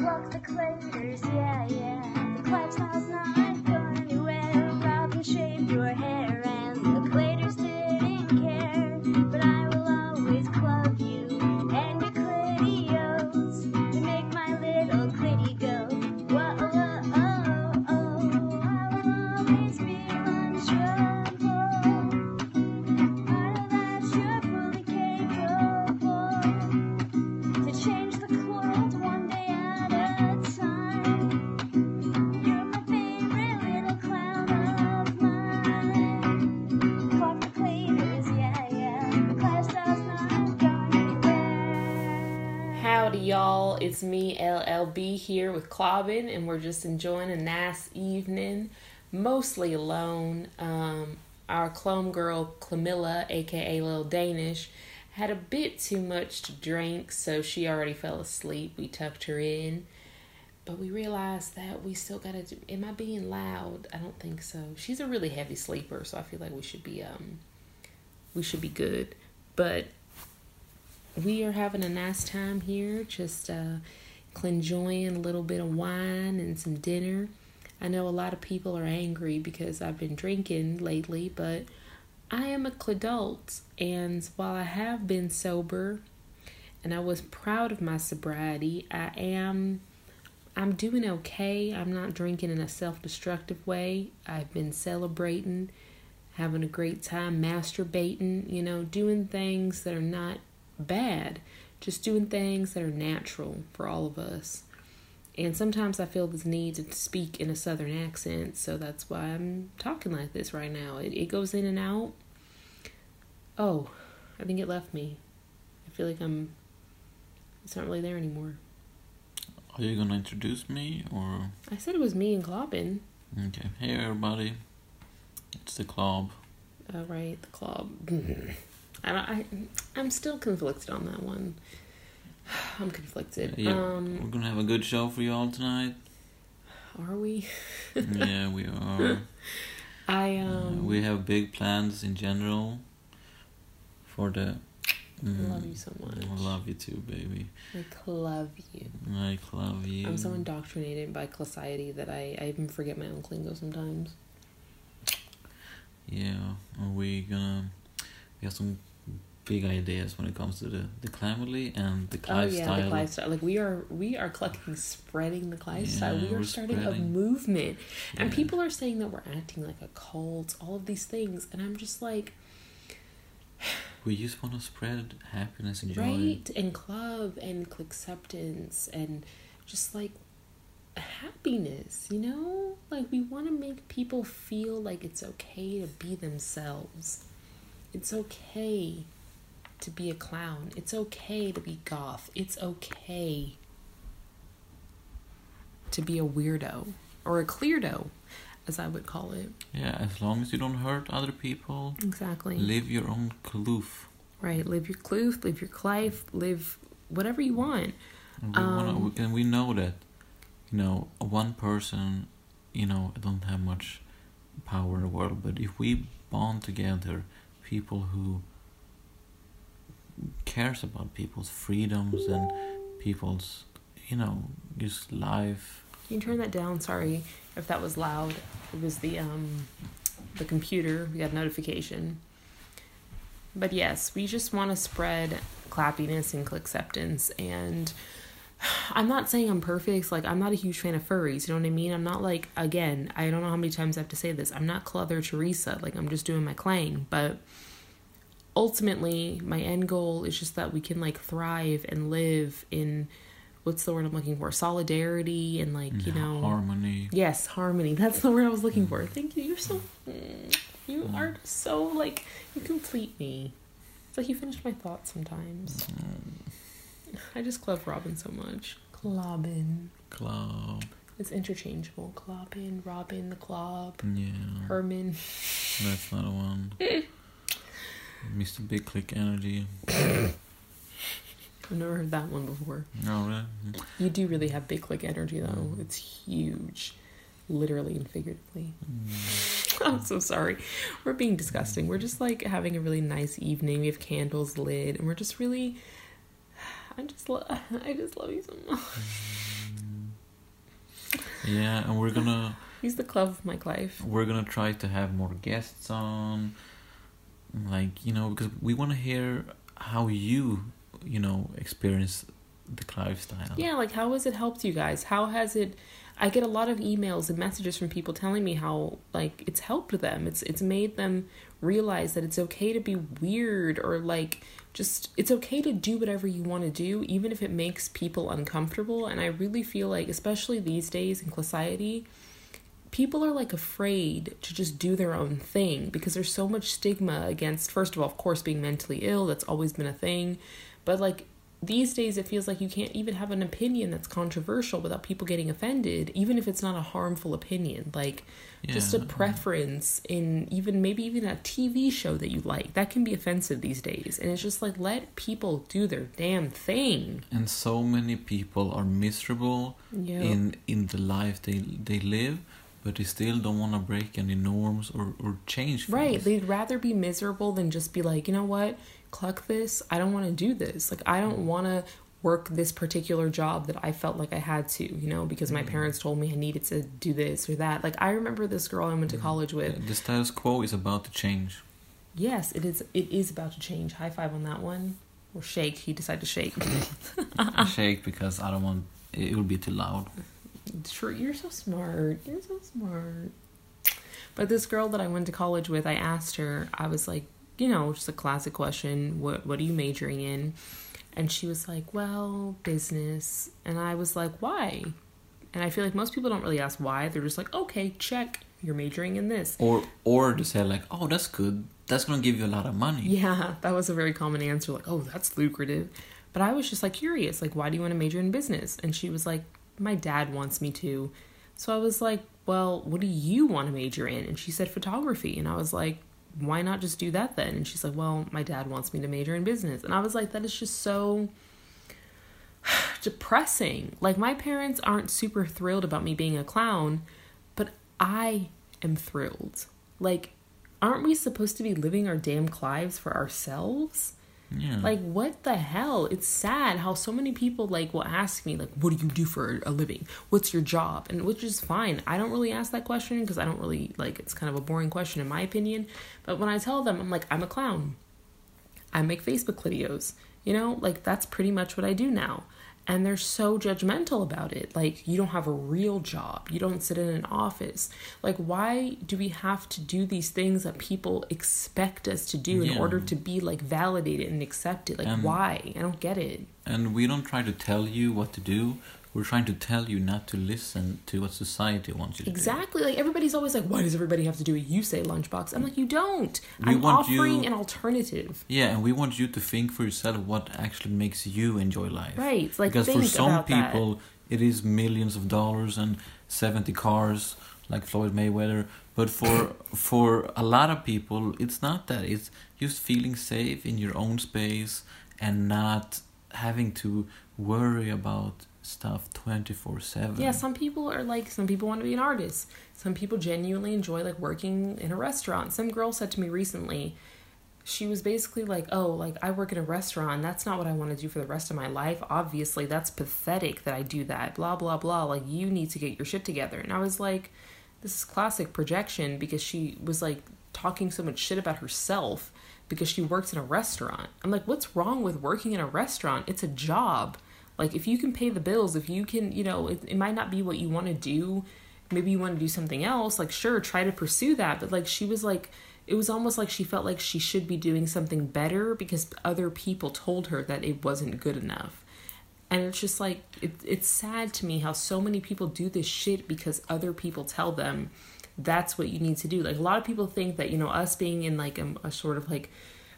Pluck the claters, yeah, yeah. The lifestyle's not going It's me, LLB, here with Clobbin, and we're just enjoying a nice evening, mostly alone. Um, our clone girl, Camilla, aka Lil Danish, had a bit too much to drink, so she already fell asleep. We tucked her in, but we realized that we still gotta do. Am I being loud? I don't think so. She's a really heavy sleeper, so I feel like we should be um, we should be good. But we are having a nice time here, just uh, enjoying a little bit of wine and some dinner. I know a lot of people are angry because I've been drinking lately, but I am a adult, and while I have been sober, and I was proud of my sobriety, I am. I'm doing okay. I'm not drinking in a self destructive way. I've been celebrating, having a great time, masturbating, you know, doing things that are not bad, just doing things that are natural for all of us. And sometimes I feel this need to speak in a southern accent, so that's why I'm talking like this right now. It, it goes in and out. Oh, I think it left me. I feel like I'm. It's not really there anymore. Are you gonna introduce me or I said it was me and Clobbin. okay? Hey everybody, it's the club. All oh, right, the club. I don't. I. I'm still conflicted on that one. I'm conflicted. Yeah, Um, we're gonna have a good show for you all tonight. are we? yeah, we are. I Uh, um. we have big plans in general for the. I love you so much. I love you too, baby. I love you. I love you. I'm so indoctrinated by society that I, I even forget my own lingo sometimes. Yeah, are we gonna? We have some big ideas when it comes to the the family and the Oh lifestyle. yeah, the Clive style. Like we are we are collecting spreading the Clive style. Yeah, We are starting a spreading. movement. And people are saying that we're acting like a cult, all of these things, and I'm just like We just want to spread happiness and joy. right and club and acceptance and just like happiness you know like we want to make people feel like it's okay to be themselves it's okay to be a clown. It's okay to be goth. It's okay to be a weirdo or a cleardo as i would call it. Yeah, as long as you don't hurt other people, exactly. Live your own kloof. right live your cluth live your life live whatever you want. And we wanna, Um, we can we know that, you know, one person, you know, don't have much power in the world, but if we bond together, people who cares about people's freedoms and people's, you know, just life. Can you turn that down? Sorry if that was loud. It was the um the computer. We got notification. But yes, we just want to spread clappiness and acceptance and I'm not saying I'm perfect. Like I'm not a huge fan of furries. You know what I mean? I'm not like again. I don't know how many times I have to say this. I'm not Cluther Teresa. Like I'm just doing my clang. But ultimately, my end goal is just that we can like thrive and live in what's the word I'm looking for? Solidarity and like you know harmony. Yes, harmony. That's the word I was looking mm. for. Thank you. You're so. mm, You mm. are so like you complete me. It's like you finish my thoughts sometimes. Mm. I just love Robin so much. Clobbin. Club. It's interchangeable. Clobbin, Robin, the Clob, Yeah. Herman. That's not a one. Mr. Big Click Energy. I've never heard that one before. No, really? You do really have big click energy though. Mm. It's huge. Literally and figuratively. Mm. I'm so sorry. We're being disgusting. We're just like having a really nice evening. We have candles lit and we're just really I just lo- I just love you so much. Mm. Yeah, and we're gonna He's the club of my life. we're gonna try to have more guests on, like you know, because we want to hear how you you know experience the Clive style. Yeah, like how has it helped you guys? How has it I get a lot of emails and messages from people telling me how like it's helped them. It's it's made them realize that it's okay to be weird or like just it's okay to do whatever you want to do even if it makes people uncomfortable and I really feel like especially these days in society people are like afraid to just do their own thing because there's so much stigma against first of all of course being mentally ill that's always been a thing but like these days it feels like you can't even have an opinion that's controversial without people getting offended even if it's not a harmful opinion like just a preference in even maybe even a TV show that you like. That can be offensive these days and it's just like let people do their damn thing. And so many people are miserable yeah in in the life they they live, but they still don't want to break any norms or or change. Things. Right. They'd rather be miserable than just be like, you know what, cluck this. I don't want to do this. Like, I don't mm. want to work this particular job that I felt like I had to, you know, because my mm. parents told me I needed to do this or that. Like, I remember this girl I went to mm. college with. The status quo is about to change. Yes, it is. It is about to change. High five on that one. Or shake. He decided to shake. Shake because I don't want it will be too loud. Sure, you're so smart. You're so smart. But this girl that I went to college with, I asked her, I was like, you know, just a classic question, what what are you majoring in? And she was like, well, business. And I was like, why? And I feel like most people don't really ask why. They're just like, okay, check. You're majoring in this. Or or to say like, oh, that's good. That's gonna give you a lot of money. Yeah, that was a very common answer. Like, oh, that's lucrative. But I was just like curious, like, why do you want to major in business? And she was like, my dad wants me to. So I was like, well, what do you want to major in? And she said photography. And I was like, why not just do that then? And she's like, well, my dad wants me to major in business. And I was like, that is just so depressing. Like, my parents aren't super thrilled about me being a clown, but I am thrilled. Like, aren't we supposed to be living our damn lives for ourselves? Yeah. Like, what the hell? It's sad how so many people like will ask me like, "What do you do for a living? What's your job?" And which is fine. I don't really ask that question because I don't really like. It's kind of a boring question in my opinion. But when I tell them, I'm like, "I'm a clown. I make Facebook videos." You know, like that's pretty much what I do now. And they're so judgmental about it. Like, you don't have a real job. You don't sit in an office. Like, why do we have to do these things that people expect us to do in order to be like validated and accepted? Like, Um, why? I don't get it. and we don't try to tell you what to do. We're trying to tell you not to listen to what society wants you to do. Exactly. Like, everybody's always like, why does everybody have to do what you say, Lunchbox? I'm like, you don't. We I'm want you- offering an alternative. Yeah, and we want you to think for yourself what actually makes you enjoy life. Right. Like, because for some about that. people, it is millions of dollars and 70 cars like Floyd Mayweather. But for for a lot of people, it's not that. It's just feeling safe in your own space and not having to worry about stuff 24 7. Yeah, some people are like, some people want to be an artist. Some people genuinely enjoy like working in a restaurant. Some girl said to me recently, she was basically like, oh, like I work in a restaurant. That's not what I want to do for the rest of my life. Obviously, that's pathetic that I do that. Blah, blah, blah. Like, you need to get your shit together. And I was like, this is classic projection because she was like talking so much shit about herself because she works in a restaurant. I'm like, what's wrong with working in a restaurant? It's a job. Like, if you can pay the bills, if you can, you know, it, it might not be what you want to do. Maybe you want to do something else. Like, sure, try to pursue that. But, like, she was like, it was almost like she felt like she should be doing something better because other people told her that it wasn't good enough. And it's just like, it, it's sad to me how so many people do this shit because other people tell them that's what you need to do. Like, a lot of people think that, you know, us being in like a, a sort of like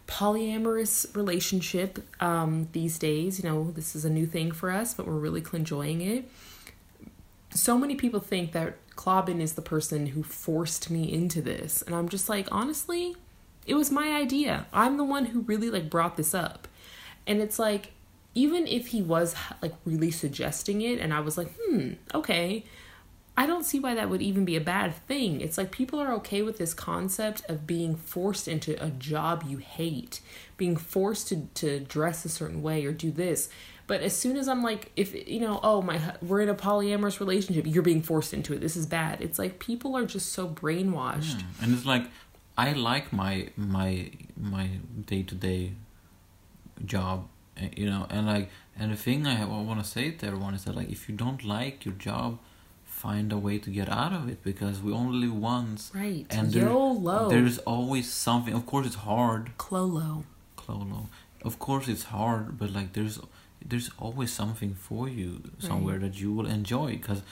polyamorous relationship um, these days, you know, this is a new thing for us, but we're really enjoying it. So many people think that Clobbin is the person who forced me into this. And I'm just like, honestly, it was my idea. I'm the one who really like brought this up. And it's like, even if he was like really suggesting it, and I was like, hmm, okay, I don't see why that would even be a bad thing. It's like people are okay with this concept of being forced into a job you hate, being forced to, to dress a certain way or do this. But as soon as I'm like, if you know, oh my, we're in a polyamorous relationship, you're being forced into it. This is bad. It's like people are just so brainwashed. Yeah. And it's like I like my my my day to day job, uh, you know, and like and the thing I, I, want to say to everyone is that like if you don't like your job, find a way to get out of it because we only live once. Right. And there- YOLO. There's always something. Of course, it's hard. Clolo. Clolo. Of course, it's hard, but like there's there's always something for you somewhere that you will enjoy because.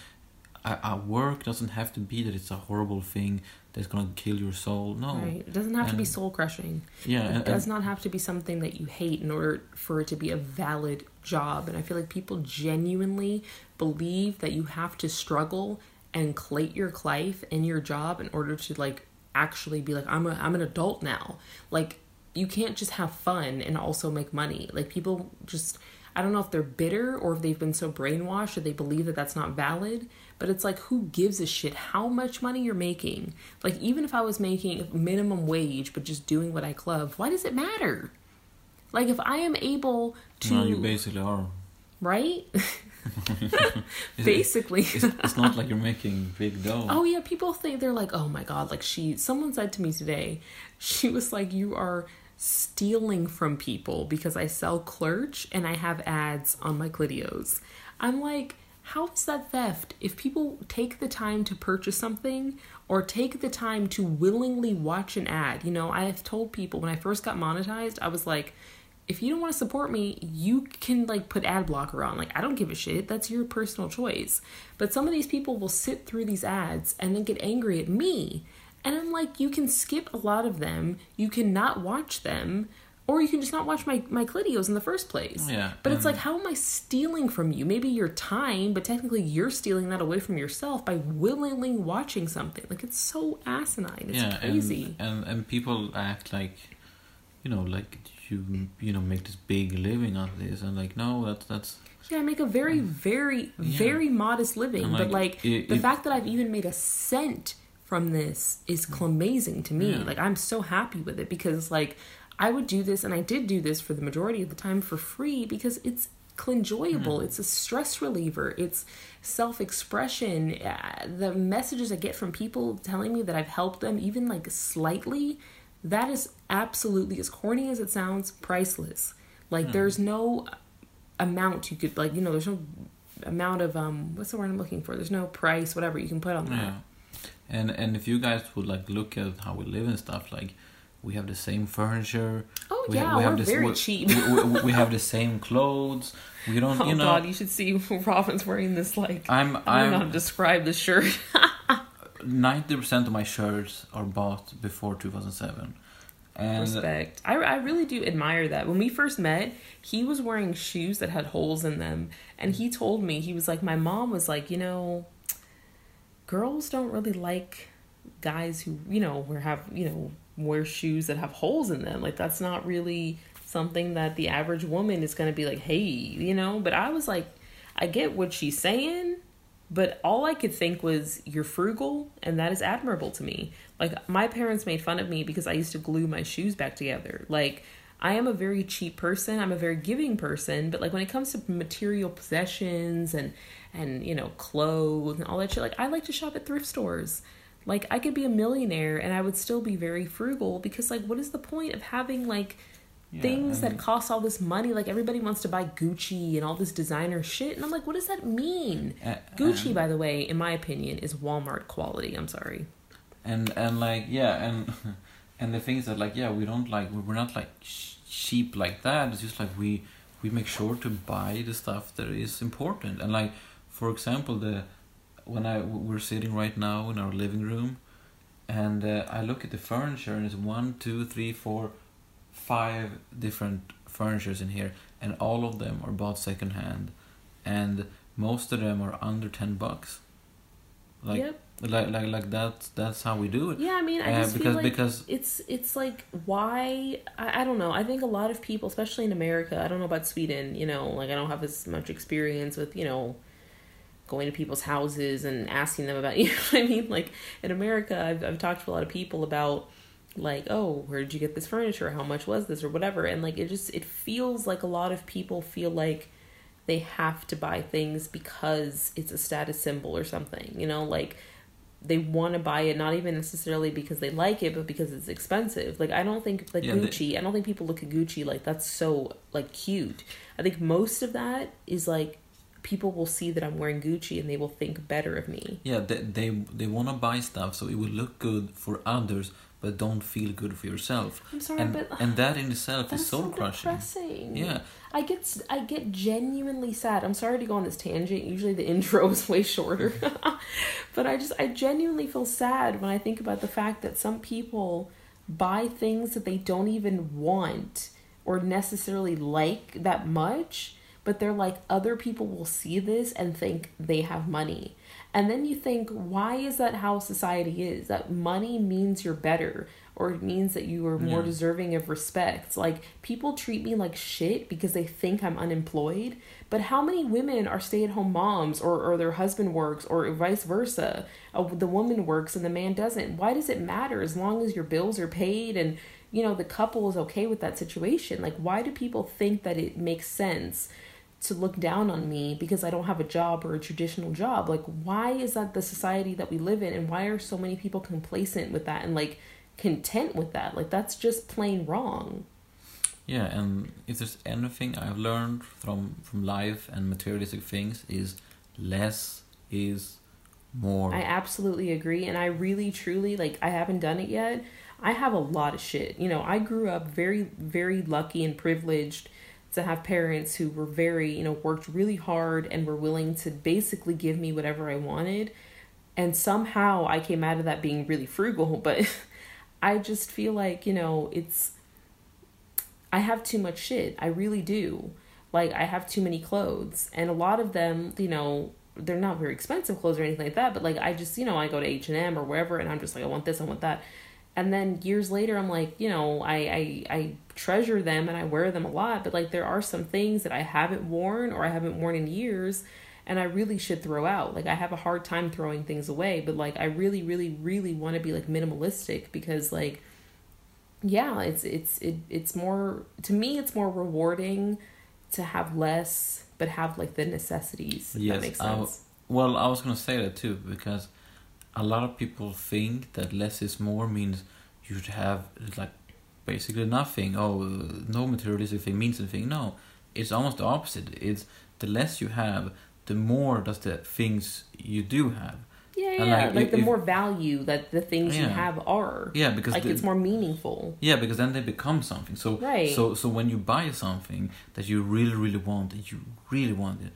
Our work doesn't have to be that it's a horrible thing that's gonna kill your soul. No, Right. It doesn't have to be soul crushing. yeah, It and, does and- not have to be something that you hate in order for it to be a valid job. And I feel like people genuinely believe that you have to struggle and clate your life in your job in order to like actually be like I'm a I'm an adult now. Like you can't just have fun and also make money. Like people just I don't know if they're bitter or if they've been so brainwashed or they believe that that's not valid, but it's like who gives a shit how much money you're making? Like even if I was making minimum wage but just doing what I love, why does it matter? Like if I am able to no, you basically are. right? Basically. it's, it's not like you're making big dough. Oh yeah, people think they're like, oh my god, like she. Someone said to me today, she was like, you are stealing from people because I sell Clurch and I have ads on my Clitios. I'm like, how is that theft? If people take the time to purchase something or take the time to willingly watch an ad, you know, I have told people when I first got monetized, I was like. If you don't want to support me, you can like put ad blocker on. Like I don't give a shit. That's your personal choice. But some of these people will sit through these ads and then get angry at me. And I'm like, you can skip a lot of them. You can not watch them. Or you can just not watch my, my clitios in the first place. Yeah, But it's like, how am I stealing from you? Maybe your time, but technically you're stealing that away from yourself by willingly watching something. Like, it's so asinine. It's yeah, crazy. and, and and people act like, you know, like you you know make this big living out of this, and like no, that's that's Yeah, I make a very, very, Yeah. very modest living. And, but like, like i- the if- fact that I've even made a cent from this is amazing to me. Yeah. Like I'm so happy with it because like I would do this and I did do this for the majority of the time for free because it's enjoyable. Hmm. It's a stress reliever. It's self-expression. Uh, The messages I get from people telling me that I've helped them even like slightly, that is absolutely as corny as it sounds, priceless. Like Hmm. there's no amount you could like you know there's no amount of um what's the word i'm looking for there's no price whatever you can put on that yeah. And and if you guys would like look at how we live and stuff, like we have the same furniture. oh we, yeah we have we're this, very we, cheap we, we, we have the same clothes. We don't, oh you know. god you should see robin's wearing this like I'm i don't know how to I'm describe the shirt ninety percent of my shirts are bought before two thousand seven, and respect. I, I really do admire that. When we first met he was wearing shoes that had holes in them and he told me he was like my mom was like you know girls don't really like guys who you know wear have you know wear shoes that have holes in them. Like that's not really something that the average woman is going to be like hey you know? But i was like i get what she's saying but all i could think was you're frugal and that is admirable to me. Like my parents made fun of me because i used to glue my shoes back together. Like i am a very cheap person i'm a very giving person but like when it comes to material possessions and and you know clothes and all that shit like i like to shop at thrift stores. Like i could be a millionaire and i would still be very frugal because like what is the point of having like Yeah, things that cost all this money like everybody wants to buy gucci and all this designer shit and i'm like what does that mean? Uh, gucci and- by the way in my opinion is walmart quality i'm sorry. And and like yeah and and the thing is that like yeah we don't like we're not like sh- cheap like that. It's just like we we make sure to buy the stuff that is important. And like for example the when i we're sitting right now in our living room and uh, i look at the furniture and it's one two three four five different furnitures in here and all of them are bought secondhand and most of them are under 10 bucks. Like yep. like like like that's that's how we do it. Yeah i mean i Uh, just because feel like because it's it's like why I, I don't know. I think a lot of people especially in america i don't know about sweden you know like i don't have as much experience with you know going to people's houses and asking them about you know what i mean? Like in america i've, I've talked to a lot of people about like oh where did you get this furniture how much was this or whatever and like it just it feels like a lot of people feel like they have to buy things because it's a status symbol or something. You know, like they want to buy it not even necessarily because they like it, but because it's expensive. Like I don't think like Yeah, they- Gucci. I don't think people look at Gucci like that's so like cute. I think most of that is like people will see that I'm wearing Gucci and they will think better of me. Yeah, they they, they want to buy stuff so it will look good for others, but don't feel good for yourself. I'm sorry, and but and that in itself is soul so crushing. depressing. Yeah, I get I get genuinely sad. I'm sorry to go on this tangent. Usually the intro is way shorter. but I just I genuinely feel sad when I think about the fact that some people buy things that they don't even want or necessarily like that much, but they're like other people will see this and think they have money. And then you think, why is that how society is? That money means you're better or it means that you are more Yeah. deserving of respect. Like people treat me like shit because they think I'm unemployed. But how many women are stay at home moms or, or their husband works or vice versa? Uh, the woman works and the man doesn't. Why does it matter as long as your bills are paid and you know the couple is okay with that situation? Like why do people think that it makes sense? To look down on me because I don't have a job or a traditional job. Like, why is that the society that we live in? And why are so many people complacent with that and like content with that? Like, that's just plain wrong. yeah, and if there's anything I've learned from from life and materialistic things is less is more. I absolutely agree. And I really, truly, like, I haven't done it yet. I have a lot of shit. You know, I grew up very, very lucky and privileged to have parents who were very, you know, worked really hard and were willing to basically give me whatever I wanted. And somehow I came out of that being really frugal, but I just feel like, you know, it's I have too much shit. I really do. Like I have too many clothes and a lot of them, you know, they're not very expensive clothes or anything like that, but like I just, you know, I go to H&M or wherever and I'm just like I want this, I want that. And then years later I'm like, you know, I I I treasure them and I wear them a lot, but like there are some things that I haven't worn or I haven't worn in years and I really should throw out. Like I have a hard time throwing things away, but like I really really really want to be like minimalistic because like yeah, it's it's it, it's more to me it's more rewarding to have less but have like the necessities. If Yes, that makes I w- sense. Well, I was gonna say that too because a lot of people think that less is more means you should have like basically nothing. Oh, no materialistic thing means anything. No, it's almost the opposite. It's the less you have, the more does the things you do have. yeah, yeah. Like, like, if- the more value that the things you have are. Yeah, because like the- it's more meaningful. Yeah, because then they become something. So Right. so so when you buy something that you really really want and you really want it,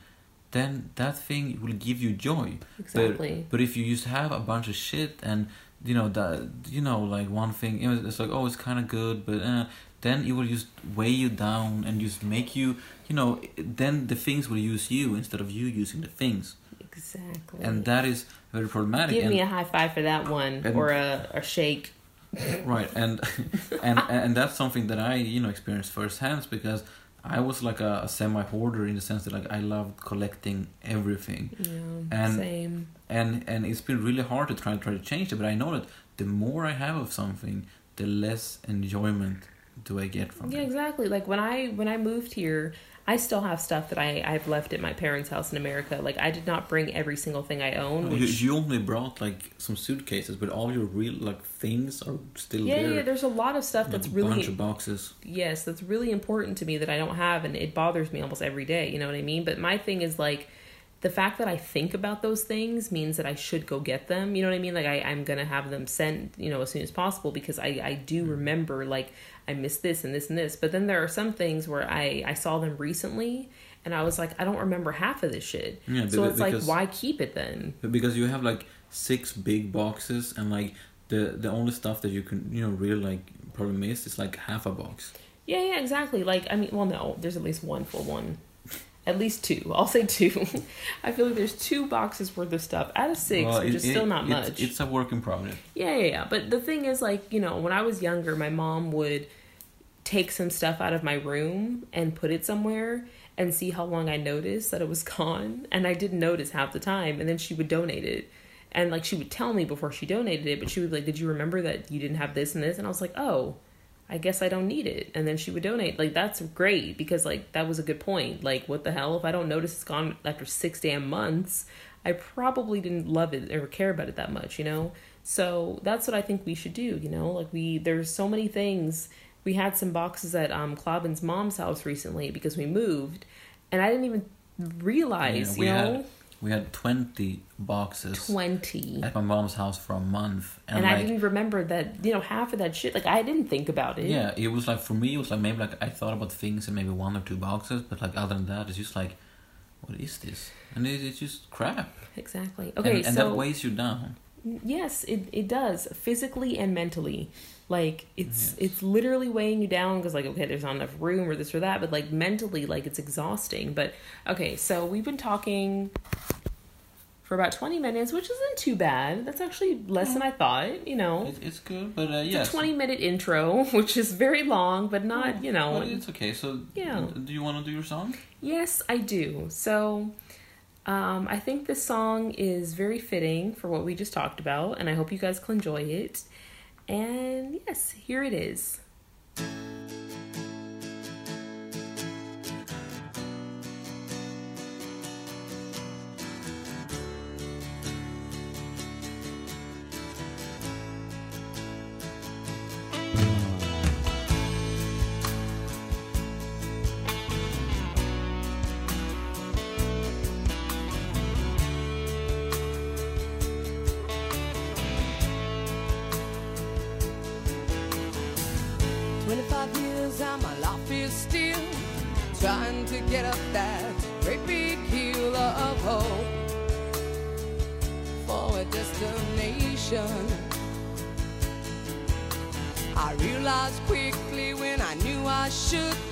then that thing will give you joy. Exactly. But, but if you just have a bunch of shit and you know that you know like one thing it's like oh it's kind of good but uh, then it will just weigh you down and just make you you know then the things will use you instead of you using the things Exactly. and that is very problematic Give and, me a high five for that one and- or a, a shake. right and and and that's something that i you know experienced firsthand because i was like a, a semi hoarder in the sense that like i loved collecting everything Yeah, And- same. and and it's been really hard to try to try to change it but i know that the more i have of something the less enjoyment do i get from Yeah, it Yeah, exactly. Like when I when I moved here, I still have stuff that I I've left at my parents' house in America. Like I did not bring every single thing I own. Oh, you, Which, you only brought like some suitcases but all your real like things are still yeah, there yeah. There's a lot of stuff that's a really bunch of boxes yes, that's really important to me that I don't have, and it bothers me almost every day. You know what I mean? But my thing is like the fact that I think about those things means that I should go get them. You know what I mean? Like I, I'm gonna have them sent, you know, as soon as possible because I, I do mm. remember like I missed this and this and this. But then there are some things where I, I saw them recently and I was like, I don't remember half of this shit. Yeah, so it's like why keep it then? Because you have like six big boxes and like the the only stuff that you can you know really like probably miss is like half a box Yeah, yeah, exactly. Like, I mean, well, no, there's at least one full one. At least two. I'll say two. I feel like there's two boxes worth of stuff out of six, Well, which it- is still it- not it's- much. it's a work in progress Yeah, yeah, yeah. But the thing is, like, you know, when I was younger, my mom would take some stuff out of my room and put it somewhere and see how long I noticed that it was gone. And I didn't notice half the time. And then she would donate it. And, like, she would tell me before she donated it, but she would, be like, did you remember that you didn't have this and this? And I was like, oh, I guess I don't need it. And then she would donate. Like, that's great because, like, that was a good point. Like, what the hell? If I don't notice it's gone after six damn months, I probably didn't love it or care about it that much, you know? So that's what I think we should do, you know? Like, we, there's so many things. We had some boxes at um, Clobbin's mom's house recently because we moved, and I didn't even realize, Yeah, you know? had we had twenty boxes 20. at my mom's house for a month, and, And, I didn't remember that, you know, half of that shit, like, I didn't think about it. yeah, it was like for me, it was like maybe like I thought about things in maybe one or two boxes, but like other than that, it's just like, what is this? And it, it's just crap. Exactly. Okay, and, and so. that weighs you down. Yes, it, it does physically and mentally. Like it's Yes. it's literally weighing you down because like okay, there's not enough room or this or that, but like mentally, like it's exhausting. But okay, so we've been talking for about twenty minutes, which isn't too bad. That's actually less than I thought. You know, It, it's good, but uh, it's a twenty minute intro, which is very long, but not you know. But it's okay. So Yeah. do you want to do your song? Yes, I do. So, um, I think this song is very fitting for what we just talked about, and I hope you guys will enjoy it. And yes, here it is.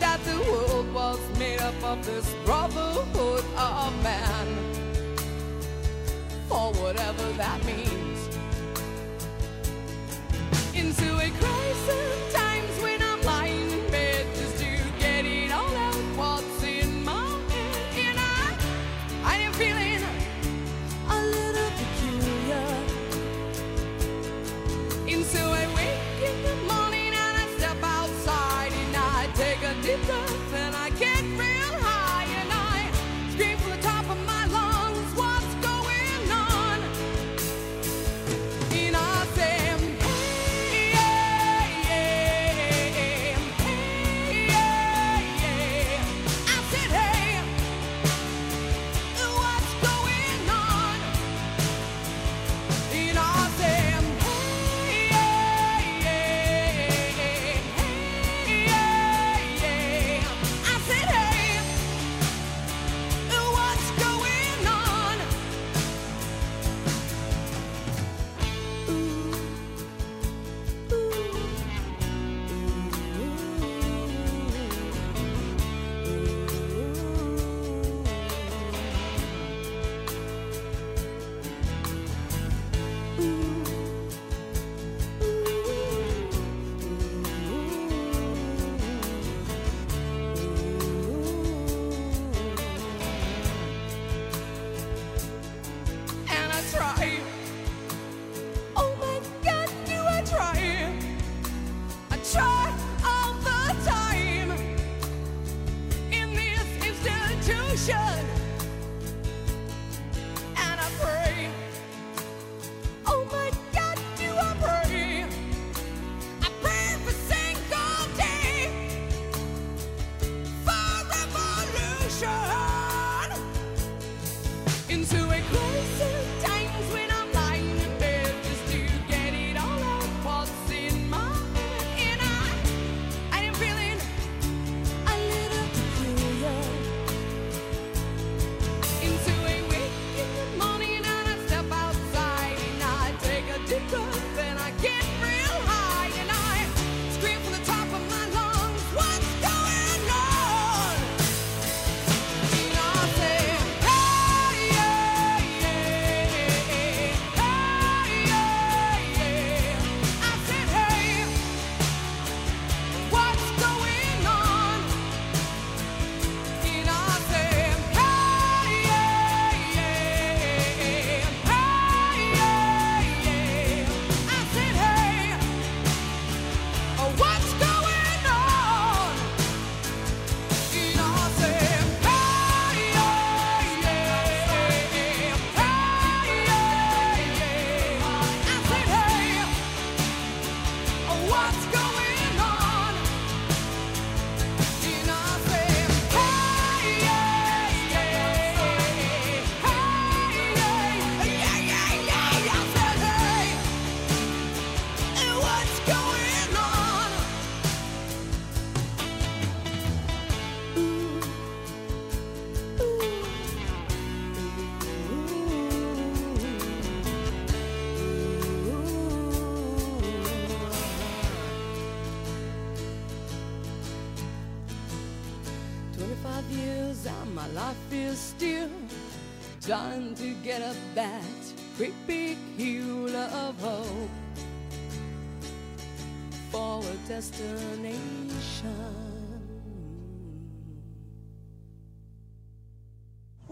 That the world was made up of this brotherhood of man. For whatever that means into a crisis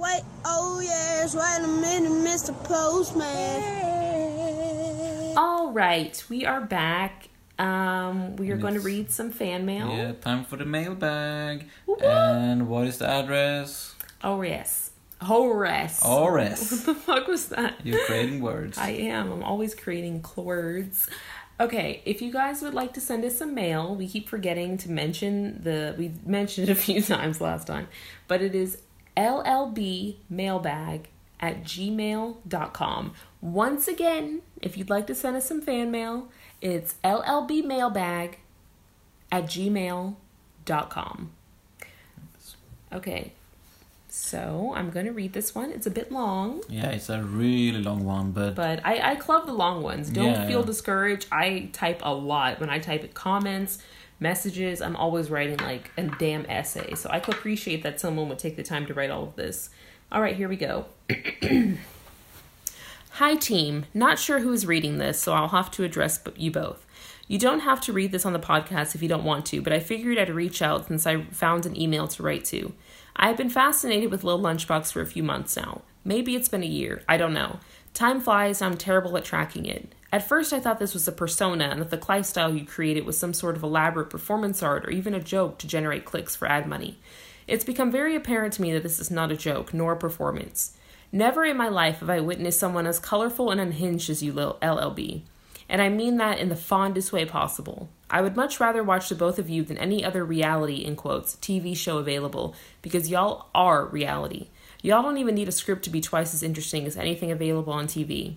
Wait, oh yes, wait a minute, Mr. Postman. All right, we are back. Um, we are going to read some fan mail. Yeah, time for the mailbag. Woo-woo. And what is the address? Oh yes, Horace. Ores. What the fuck was that? You're creating words. I am. I'm always creating words. Okay, if you guys would like to send us some mail, we keep forgetting to mention the we mentioned it a few times last time, but it is llbmailbag at gmail.com. Once again, if you'd like to send us some fan mail, it's llbmailbag at gmail.com. Okay, so I'm going to read this one. It's a bit long. yeah, it's a really long one, but But I, I club the long ones. Don't Yeah, feel yeah. discouraged. I type a lot. When I type comments, messages, I'm always writing like a damn essay. So I could appreciate that someone would take the time to write all of this. All right, here we go. Hi, team. Not sure who is reading this, so I'll have to address you both. You don't have to read this on the podcast if you don't want to, but I figured I'd reach out since I found an email to write to. I have been fascinated with Lil Lunchbox for a few months now. Maybe it's been a year, I don't know. Time flies, I'm terrible at tracking it. At first, I thought this was a persona and that the lifestyle you created was some sort of elaborate performance art or even a joke to generate clicks for ad money. It's become very apparent to me that this is not a joke, nor a performance. Never in my life have I witnessed someone as colorful and unhinged as you, LLB. And I mean that in the fondest way possible. I would much rather watch the both of you than any other reality, in quotes, TV show available, because y'all are reality. Y'all don't even need a script to be twice as interesting as anything available on TV.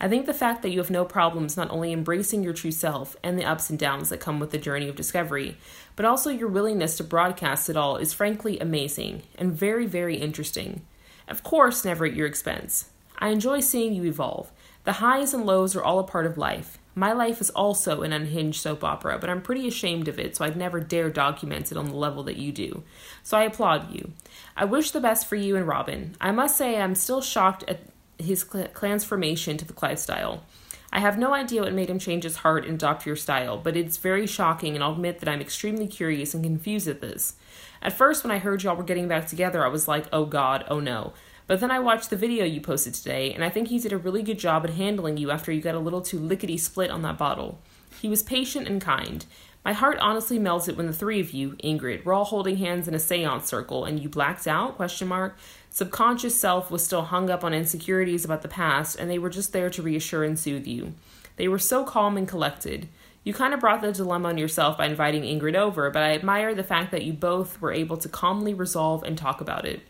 I think the fact that you have no problems not only embracing your true self and the ups and downs that come with the journey of discovery, but also your willingness to broadcast it all is frankly amazing and very, very interesting. Of course, never at your expense. I enjoy seeing you evolve. The highs and lows are all a part of life. My life is also an unhinged soap opera, but I'm pretty ashamed of it, so I'd never dare document it on the level that you do. So I applaud you. I wish the best for you and Robin. I must say, I'm still shocked at his transformation to the Clive style. I have no idea what made him change his heart and adopt your style, but it's very shocking, and I'll admit that I'm extremely curious and confused at this. At first, when I heard y'all were getting back together, I was like, oh god, oh no. But then I watched the video you posted today, and I think he did a really good job at handling you after you got a little too lickety split on that bottle. He was patient and kind. My heart honestly melted when the three of you, Ingrid, were all holding hands in a seance circle and you blacked out? Question mark. Subconscious self was still hung up on insecurities about the past, and they were just there to reassure and soothe you. They were so calm and collected. You kind of brought the dilemma on yourself by inviting Ingrid over, but I admire the fact that you both were able to calmly resolve and talk about it.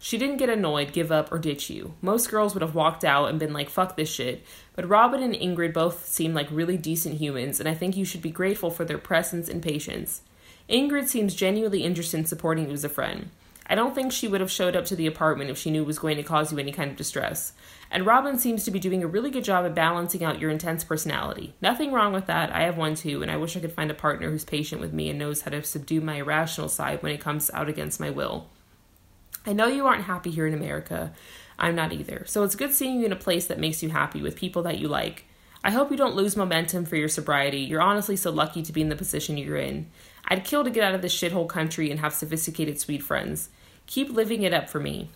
She didn't get annoyed, give up, or ditch you. Most girls would have walked out and been like, fuck this shit. But Robin and Ingrid both seem like really decent humans, and I think you should be grateful for their presence and patience. Ingrid seems genuinely interested in supporting you as a friend. I don't think she would have showed up to the apartment if she knew it was going to cause you any kind of distress. And Robin seems to be doing a really good job at balancing out your intense personality. Nothing wrong with that. I have one too, and I wish I could find a partner who's patient with me and knows how to subdue my irrational side when it comes out against my will. I know you aren't happy here in America. I'm not either. So it's good seeing you in a place that makes you happy with people that you like. I hope you don't lose momentum for your sobriety. You're honestly so lucky to be in the position you're in. I'd kill to get out of this shithole country and have sophisticated, sweet friends. Keep living it up for me.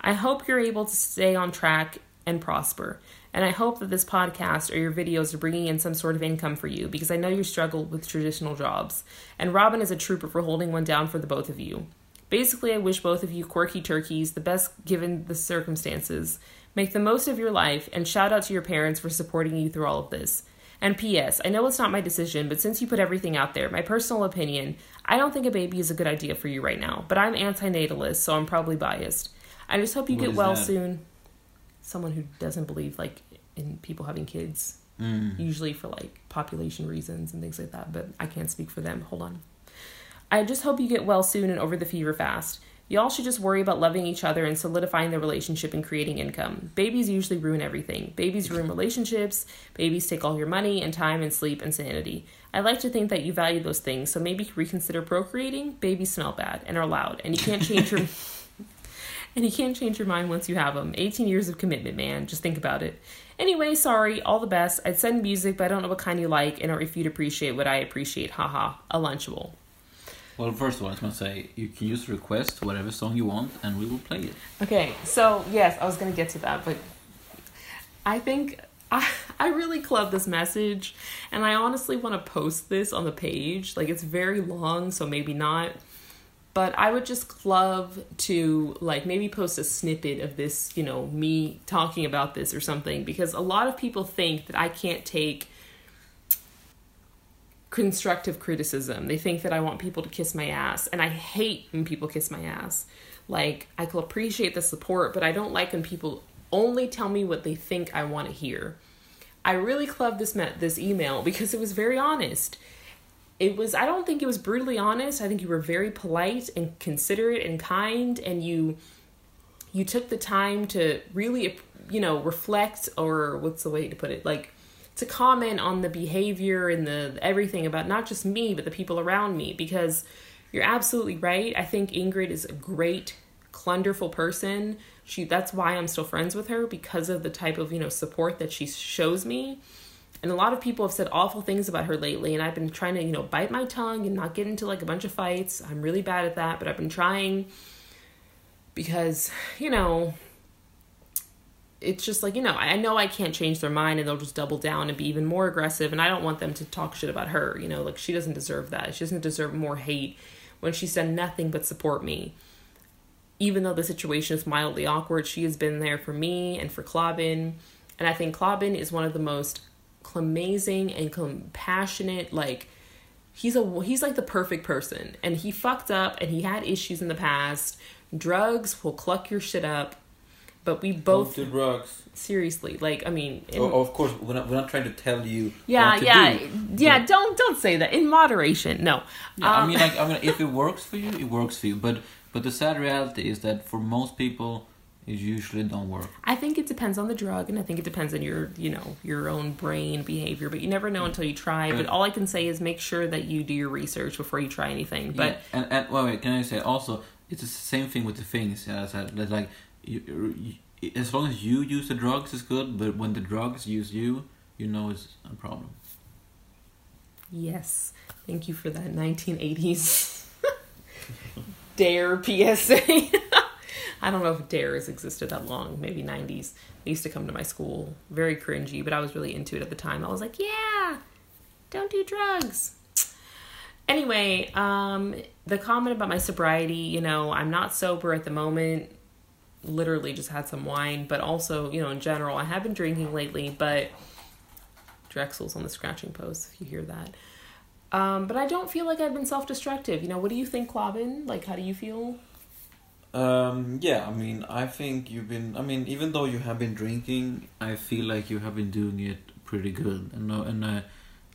I hope you're able to stay on track and prosper. And I hope that this podcast or your videos are bringing in some sort of income for you because I know you struggle with traditional jobs. And Robin is a trooper for holding one down for the both of you. Basically, I wish both of you quirky turkeys the best given the circumstances. Make the most of your life, and shout out to your parents for supporting you through all of this. And P.S. I know it's not my decision, but since you put everything out there, my personal opinion, I don't think a baby is a good idea for you right now. But I'm antinatalist, so I'm probably biased. I just hope you What get well that? soon. Someone who doesn't believe like in people having kids, Mm. usually for like population reasons and things like that. But I can't speak for them. Hold on. I just hope you get well soon and over the fever fast. Y'all should just worry about loving each other and solidifying the relationship and creating income. Babies usually ruin everything. Babies ruin relationships. Babies take all your money and time and sleep and sanity. I like to think that you value those things, so maybe reconsider procreating. Babies smell bad and are loud, and you can't change your And you can't change your mind once you have them. 18 years of commitment, man. Just think about it. Anyway, sorry. All the best. I'd send music, but I don't know what kind you like, and or if you'd appreciate what I appreciate. Haha. A Lunchable. Well, first of all, I just want to say you can use request whatever song you want, and we will play it. Okay, so yes, I was gonna get to that, but I think I I really club this message, and I honestly want to post this on the page. Like it's very long, so maybe not. But I would just love to like maybe post a snippet of this, you know, me talking about this or something, because a lot of people think that I can't take constructive criticism. They think that I want people to kiss my ass, and I hate when people kiss my ass. Like, I can appreciate the support, but I don't like when people only tell me what they think I want to hear. I really clubbed this met this email because it was very honest. It was I don't think it was brutally honest. I think you were very polite and considerate and kind and you you took the time to really you know reflect or what's the way to put it like to comment on the behavior and the everything about not just me but the people around me because you're absolutely right. I think ingrid is a great clunderful person. She that's why i'm still friends with her because of the type of you know support that she shows me. And a lot of people have said awful things about her lately and i've been trying to you know bite my tongue and not get into like a bunch of fights. I'm really bad at that but i've been trying because you know it's just like you know i know i can't change their mind and they'll just double down and be even more aggressive and i don't want them to talk shit about her you know like she doesn't deserve that. She doesn't deserve more hate when she's done nothing but support me. Even though the situation is mildly awkward she has been there for me and for Clobbin and i think Clobbin is one of the most amazing and compassionate like he's a he's like the perfect person and he fucked up and he had issues in the past. Drugs will cluck your shit up but we both do drugs. seriously like i mean in- Oh, of course, we're not, we're not trying to tell you. yeah what to yeah do, yeah don't don't say that in moderation no Yeah, I Um, mean, like, I mean, if it works for you, it works for you. But but the sad reality is that for most people, it usually don't work. I think it depends on the drug, and I think it depends on your, you know, your own brain behavior. But you never know until you try. But But- all I can say is make sure that you do your research before you try anything. But yeah, and and wait, wait, can I say also it's the same thing with the things. Yeah, that that like you, as long as you use the drugs, it's good. But when the drugs use you, you know it's a problem. yes, thank you for that 1980s Dare PSA. I don't know if Dare has existed that long. Maybe 90s. They used to come to my school. Very cringy, but I was really into it at the time. I was like, yeah, don't do drugs. Anyway, um, the comment about my sobriety, you know, I'm not sober at the moment. Literally just had some wine, but also, you know, in general, I have been drinking lately, but Drexel's on the scratching post, if you hear that. Um, but I don't feel like I've been self destructive. You know, what do you think, Clavin? Like, how do you feel? Um, yeah, I mean, I think you've been. I mean, even though you have been drinking, I feel like you have been doing it pretty good. And uh, and uh,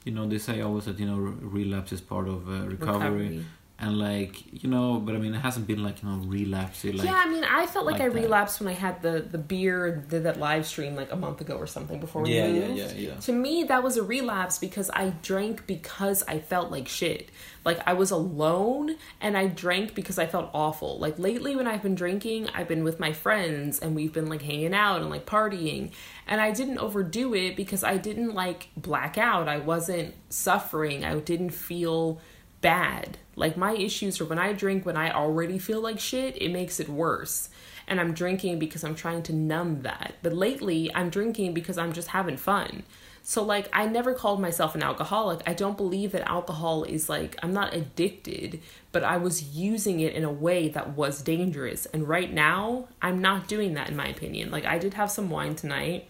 you know, they say always that you know relapse is part of uh, recovery. And like you know, but I mean, it hasn't been like you know relapse. Like, yeah, I mean, I felt like, like I that. relapsed when I had the the beer, did that live stream like a month ago or something before we yeah, yeah, yeah, yeah. To me, that was a relapse because I drank because I felt like shit. Like I was alone and I drank because I felt awful. Like lately, when I've been drinking, I've been with my friends and we've been like hanging out and like partying. And I didn't overdo it because I didn't like black out. I wasn't suffering. I didn't feel bad. Like my issues are when I drink when I already feel like shit, it makes it worse. And I'm drinking because I'm trying to numb that. But lately, I'm drinking because I'm just having fun. So like I never called myself an alcoholic. I don't believe that alcohol is like I'm not addicted, but I was using it in a way that was dangerous. And right now, I'm not doing that in my opinion. Like I did have some wine tonight.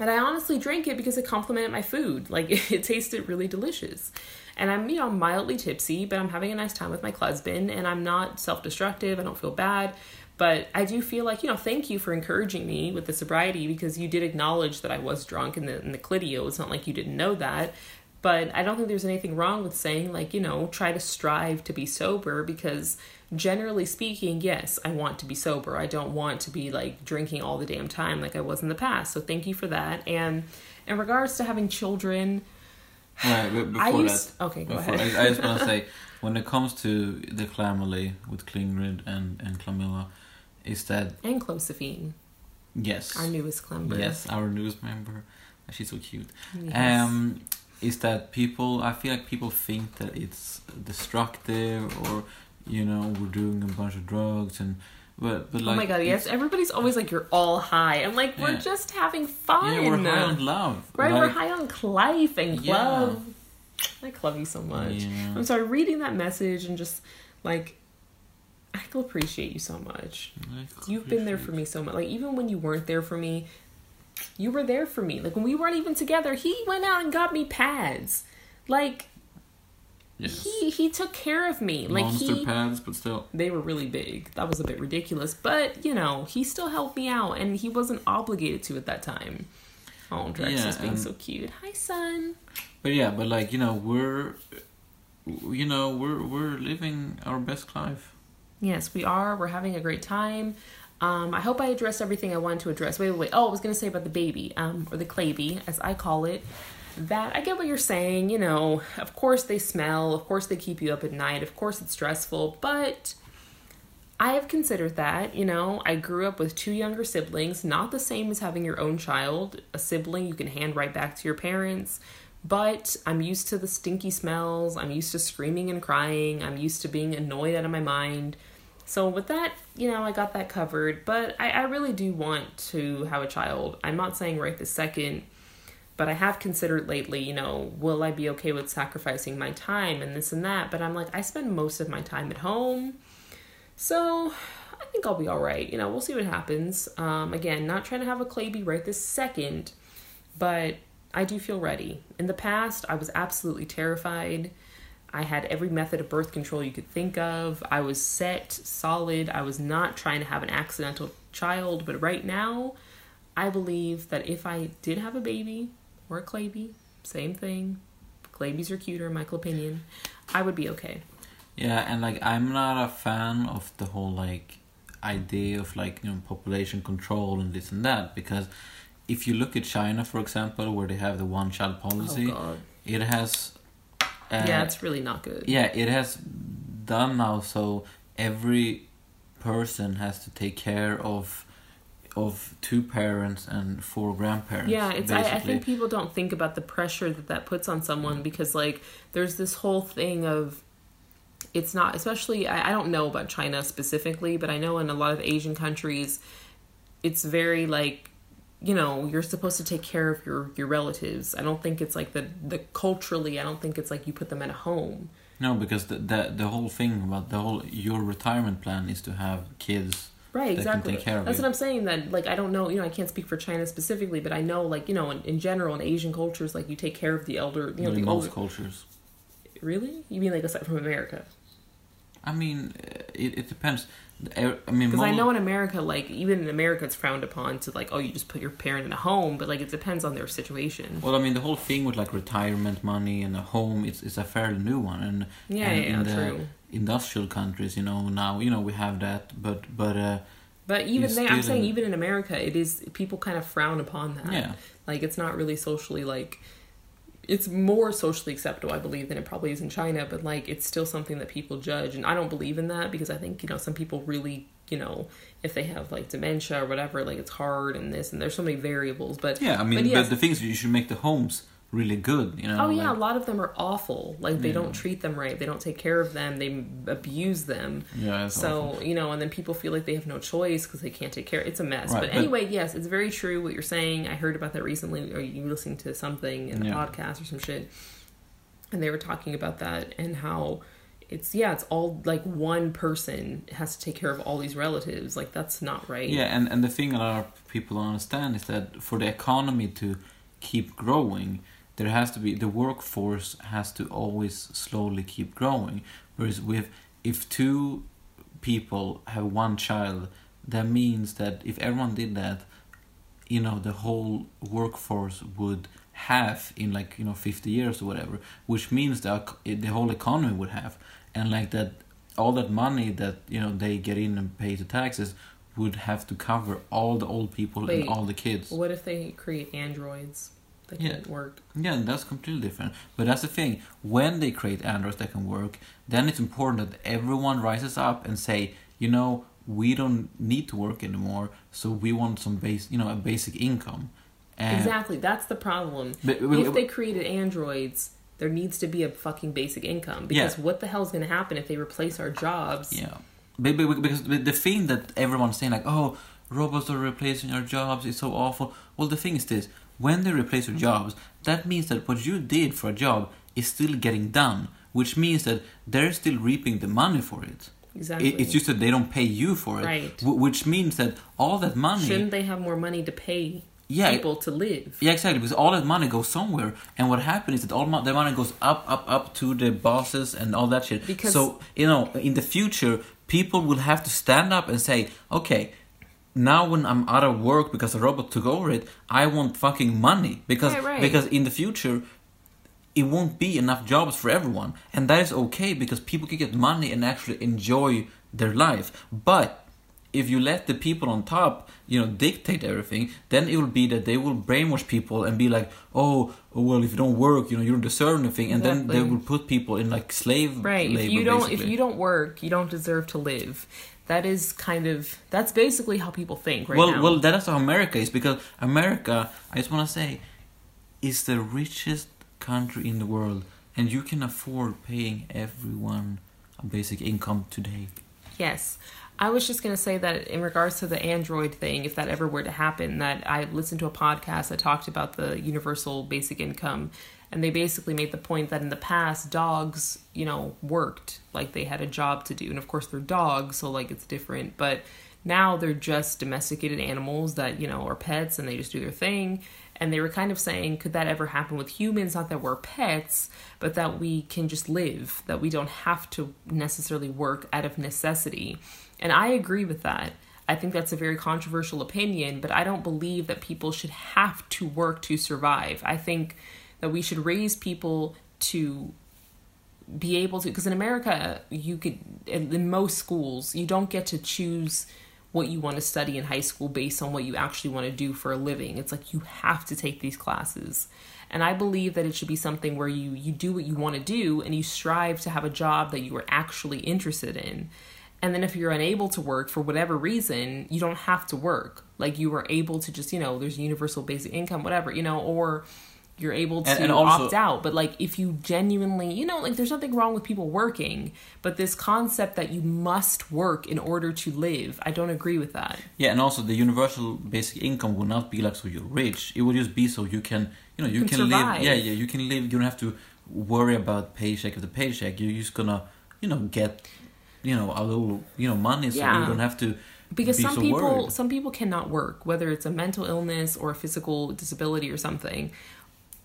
And I honestly drank it because it complemented my food. Like it tasted really delicious. And I'm, you know, mildly tipsy, but I'm having a nice time with my husband and I'm not self-destructive. I don't feel bad. But I do feel like, you know, thank you for encouraging me with the sobriety because you did acknowledge that I was drunk in the in the clidio. It's not like you didn't know that. But I don't think there's anything wrong with saying like, you know, try to strive to be sober because generally speaking, yes, I want to be sober. I don't want to be like drinking all the damn time like I was in the past. So thank you for that. And in regards to having children, Right, but before I used that, okay, go ahead. I, I just want to say, when it comes to the Clamily with Klingrid and and Clamilla, is that And Closephine, yes, our newest member. yes, our news member, she's so cute. Yes. Um, is that people? I feel like people think that it's destructive, or you know, we're doing a bunch of drugs and. But, but oh like, my god, yes. Everybody's always like, you're all high. I'm like, we're just having fun. Yeah, we're high on love. Right, we're high on life and Yeah. love. I love you so much. Yeah. I'm sorry, reading that message and just like, I appreciate you so much. You've been there for me so much. Like even when you weren't there for me, you were there for me. Like when we weren't even together, he went out and got me pads. Like Yes. he he took care of me. Like Monster he pads, but still. they were really big. That was a bit ridiculous, but you know, he still helped me out and he wasn't obligated to at that time. Oh, Drex Yeah, is being and- so cute. Hi, son. But yeah, but like you know, we're, you know, we're we're living our best life. Yes, we are. We're having a great time. Um, I hope I addressed everything I wanted to address. Wait, wait, wait. Oh, I was going to say about the baby, um, or the clayby, as I call it. That I get what you're saying. You know, of course they smell. Of course they keep you up at night. Of course it's stressful. But I have considered that. You know, I grew up with two younger siblings. Not the same as having your own child. A sibling you can hand right back to your parents. But I'm used to the stinky smells. I'm used to screaming and crying. I'm used to being annoyed out of my mind. So with that, you know, I got that covered. But I, I really do want to have a child. I'm not saying right this second, but I have considered lately, you know, will I be okay with sacrificing my time and this and that? But I'm like, I spend most of my time at home. So I think I'll be all right. You know, we'll see what happens. Um, again, not trying to have a Clayby right this second, but I do feel ready. In the past, I was absolutely terrified. I had every method of birth control you could think of. I was set, solid. I was not trying to have an accidental child. But right now, I believe that if I did have a baby or a Clayby, same thing. Claybies are cuter, in my opinion. I would be okay. Yeah, and like I'm not a fan of the whole like idea of like you know population control and this and that because if you look at China, for example, where they have the one child policy, Oh it has. Uh, yeah, it's really not good. yeah, it has done now so every person has to take care of of two parents and four grandparents. Yeah, it's. I, I think people don't think about the pressure that that puts on someone mm. because, like, there's this whole thing of it's not. Especially, I, I don't know about China specifically, but I know in a lot of Asian countries, it's very like, you know, you're supposed to take care of your your relatives. I don't think it's like the the culturally. I don't think it's like you put them in a home. No, because the, the the whole thing about the whole your retirement plan is to have kids. Right, that exactly. of That's you. what I'm saying. That like I don't know, you know, I can't speak for China specifically, but I know, like you know, in, in general, in Asian cultures, like you take care of the elder, you know, the most older. cultures. Really? You mean like aside from America? I mean, it, it depends. I mean, Because I know in America, like even in America, it's frowned upon to like, oh, you just put your parent in a home, but like it depends on their situation. Well, I mean, the whole thing with like retirement money and a home, it's it's a fairly new one, and Yeah, and yeah, in the true. industrial countries, you know, now you know we have that, but but uh, But even there, I'm saying even in America, it is people kind of frown upon that. Yeah. Like it's not really socially like. It's more socially acceptable, I believe, than it probably is in China. But like, it's still something that people judge, and I don't believe in that because I think you know some people really, you know, if they have like dementia or whatever, like it's hard and this and there's so many variables. But yeah, I mean, but but, the thing is, you should make the homes really good, you know. Oh yeah, a lot of them are awful. Like they Yeah. don't treat them right. They don't take care of them. They abuse them. yeah. So awful. you know, and then people feel like they have no choice because they can't take care. It's a mess. Right, but but- anyway, yes, it's very true what you're saying. I heard about that recently. Or you listening to something in a Yeah. podcast or some shit, and they were talking about that and how it's yeah, it's all like one person has to take care of all these relatives. Like that's not right. Yeah, and, and the thing a lot of people don't understand is that for the economy to keep growing, there has to be the workforce has to always slowly keep growing. Whereas with if two people have one child, that means that if everyone did that, you know, the whole workforce would have in like you know 50 years or whatever, which means that the whole economy would have, and like that all that money that you know they get in and pay the taxes would have to cover all the old people Wait. and all the kids. What if they create androids that Yeah. work? Yeah, that's completely different. But that's the thing. When they create androids that can work, then it's important that everyone rises up and say, you know, we don't need to work anymore, so we want some base, you know, a basic income. And Exactly. That's the problem. But- but- if they created androids, there needs to be a fucking basic income. Because Yeah. what the hell is going to happen if they replace our jobs? Yeah, be- because the the thing that everyone's saying like, oh, robots are replacing our jobs, it's so awful. Well, the thing is this: when they replace your jobs, that means that what you did for a job is still getting done, which means that they're still reaping the money for it. Exactly. It's just that they don't pay you for it, Right. Which means that all that money, Shouldn't they have more money to pay Yeah. people to live? yeah, exactly, because all that money goes somewhere, and what happens is that all the money goes up, up, up to the bosses and all that shit. Because- so you know, in the future, people will have to stand up and say, okay. Now when I'm out of work because a robot took over it, I want fucking money because Right, right. because in the future it won't be enough jobs for everyone and that is okay because people can get money and actually enjoy their life but if you let the people on top you know dictate everything then it will be that they will brainwash people and be like oh well if you don't work you know you don't deserve anything and then they will put people in like slave Right. labor if you don't basically. if you don't work, you don't deserve to live. That is kind of that's basically how people think right well now. well that's how america is because america i just want to say is the richest country in the world and you can afford paying everyone a basic income today Yes. I was just going to say that in regards to the Android thing, if that ever were to happen, that I listened to a podcast that talked about the universal basic income. And they basically made the point that in the past, dogs, you know, worked. Like they had a job to do. And of course, they're dogs, so like it's different. But now they're just domesticated animals that, you know, are pets and they just do their thing. And they were kind of saying, could that ever happen with humans? Not that we're pets, but that we can just live, that we don't have to necessarily work out of necessity. And I agree with that. I think that's a very controversial opinion, but I don't believe that people should have to work to survive. I think that we should raise people to be able to because in america you could in, most schools you don't get to choose what you want to study in high school based on what you actually want to do for a living it's like you have to take these classes and i believe that it should be something where you you do what you want to do and you strive to have a job that you are actually interested in and then if you're unable to work for whatever reason you don't have to work like you are able to just you know there's universal basic income whatever you know or you're able to And- and also- opt out but like if you genuinely you know like there's nothing wrong with people working but this concept that you must work in order to live i don't agree with that Yeah, and also the universal basic income will not be like so you're rich. It will just be so you can, you know, you can can, live. Yeah, yeah, you can live. You don't have to worry about paycheck after paycheck. You're just gonna, you know, get, you know, a little, you know, money, so Yeah. you don't have to because be some so people worried. some people cannot work whether it's a mental illness or a physical disability or something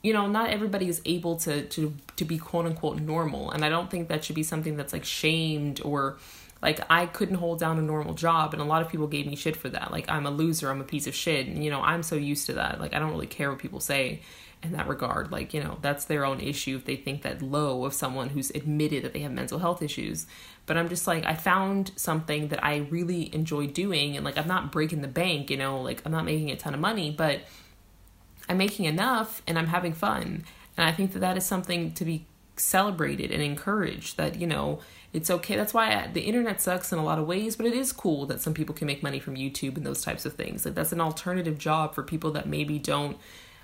you know not everybody is able to to to be quote unquote normal and i don't think that should be something that's like shamed or like i couldn't hold down a normal job and a lot of people gave me shit for that like i'm a loser i'm a piece of shit and you know i'm so used to that like i don't really care what people say in that regard like you know that's their own issue if they think that low of someone who's admitted that they have mental health issues but i'm just like i found something that i really enjoy doing and like i'm not breaking the bank you know like i'm not making a ton of money but I'm making enough and I'm having fun. And I think that that is something to be celebrated and encouraged that, you know, it's okay. That's why I, the internet sucks in a lot of ways, but it is cool that some people can make money from YouTube and those types of things. Like that's an alternative job for people that maybe don't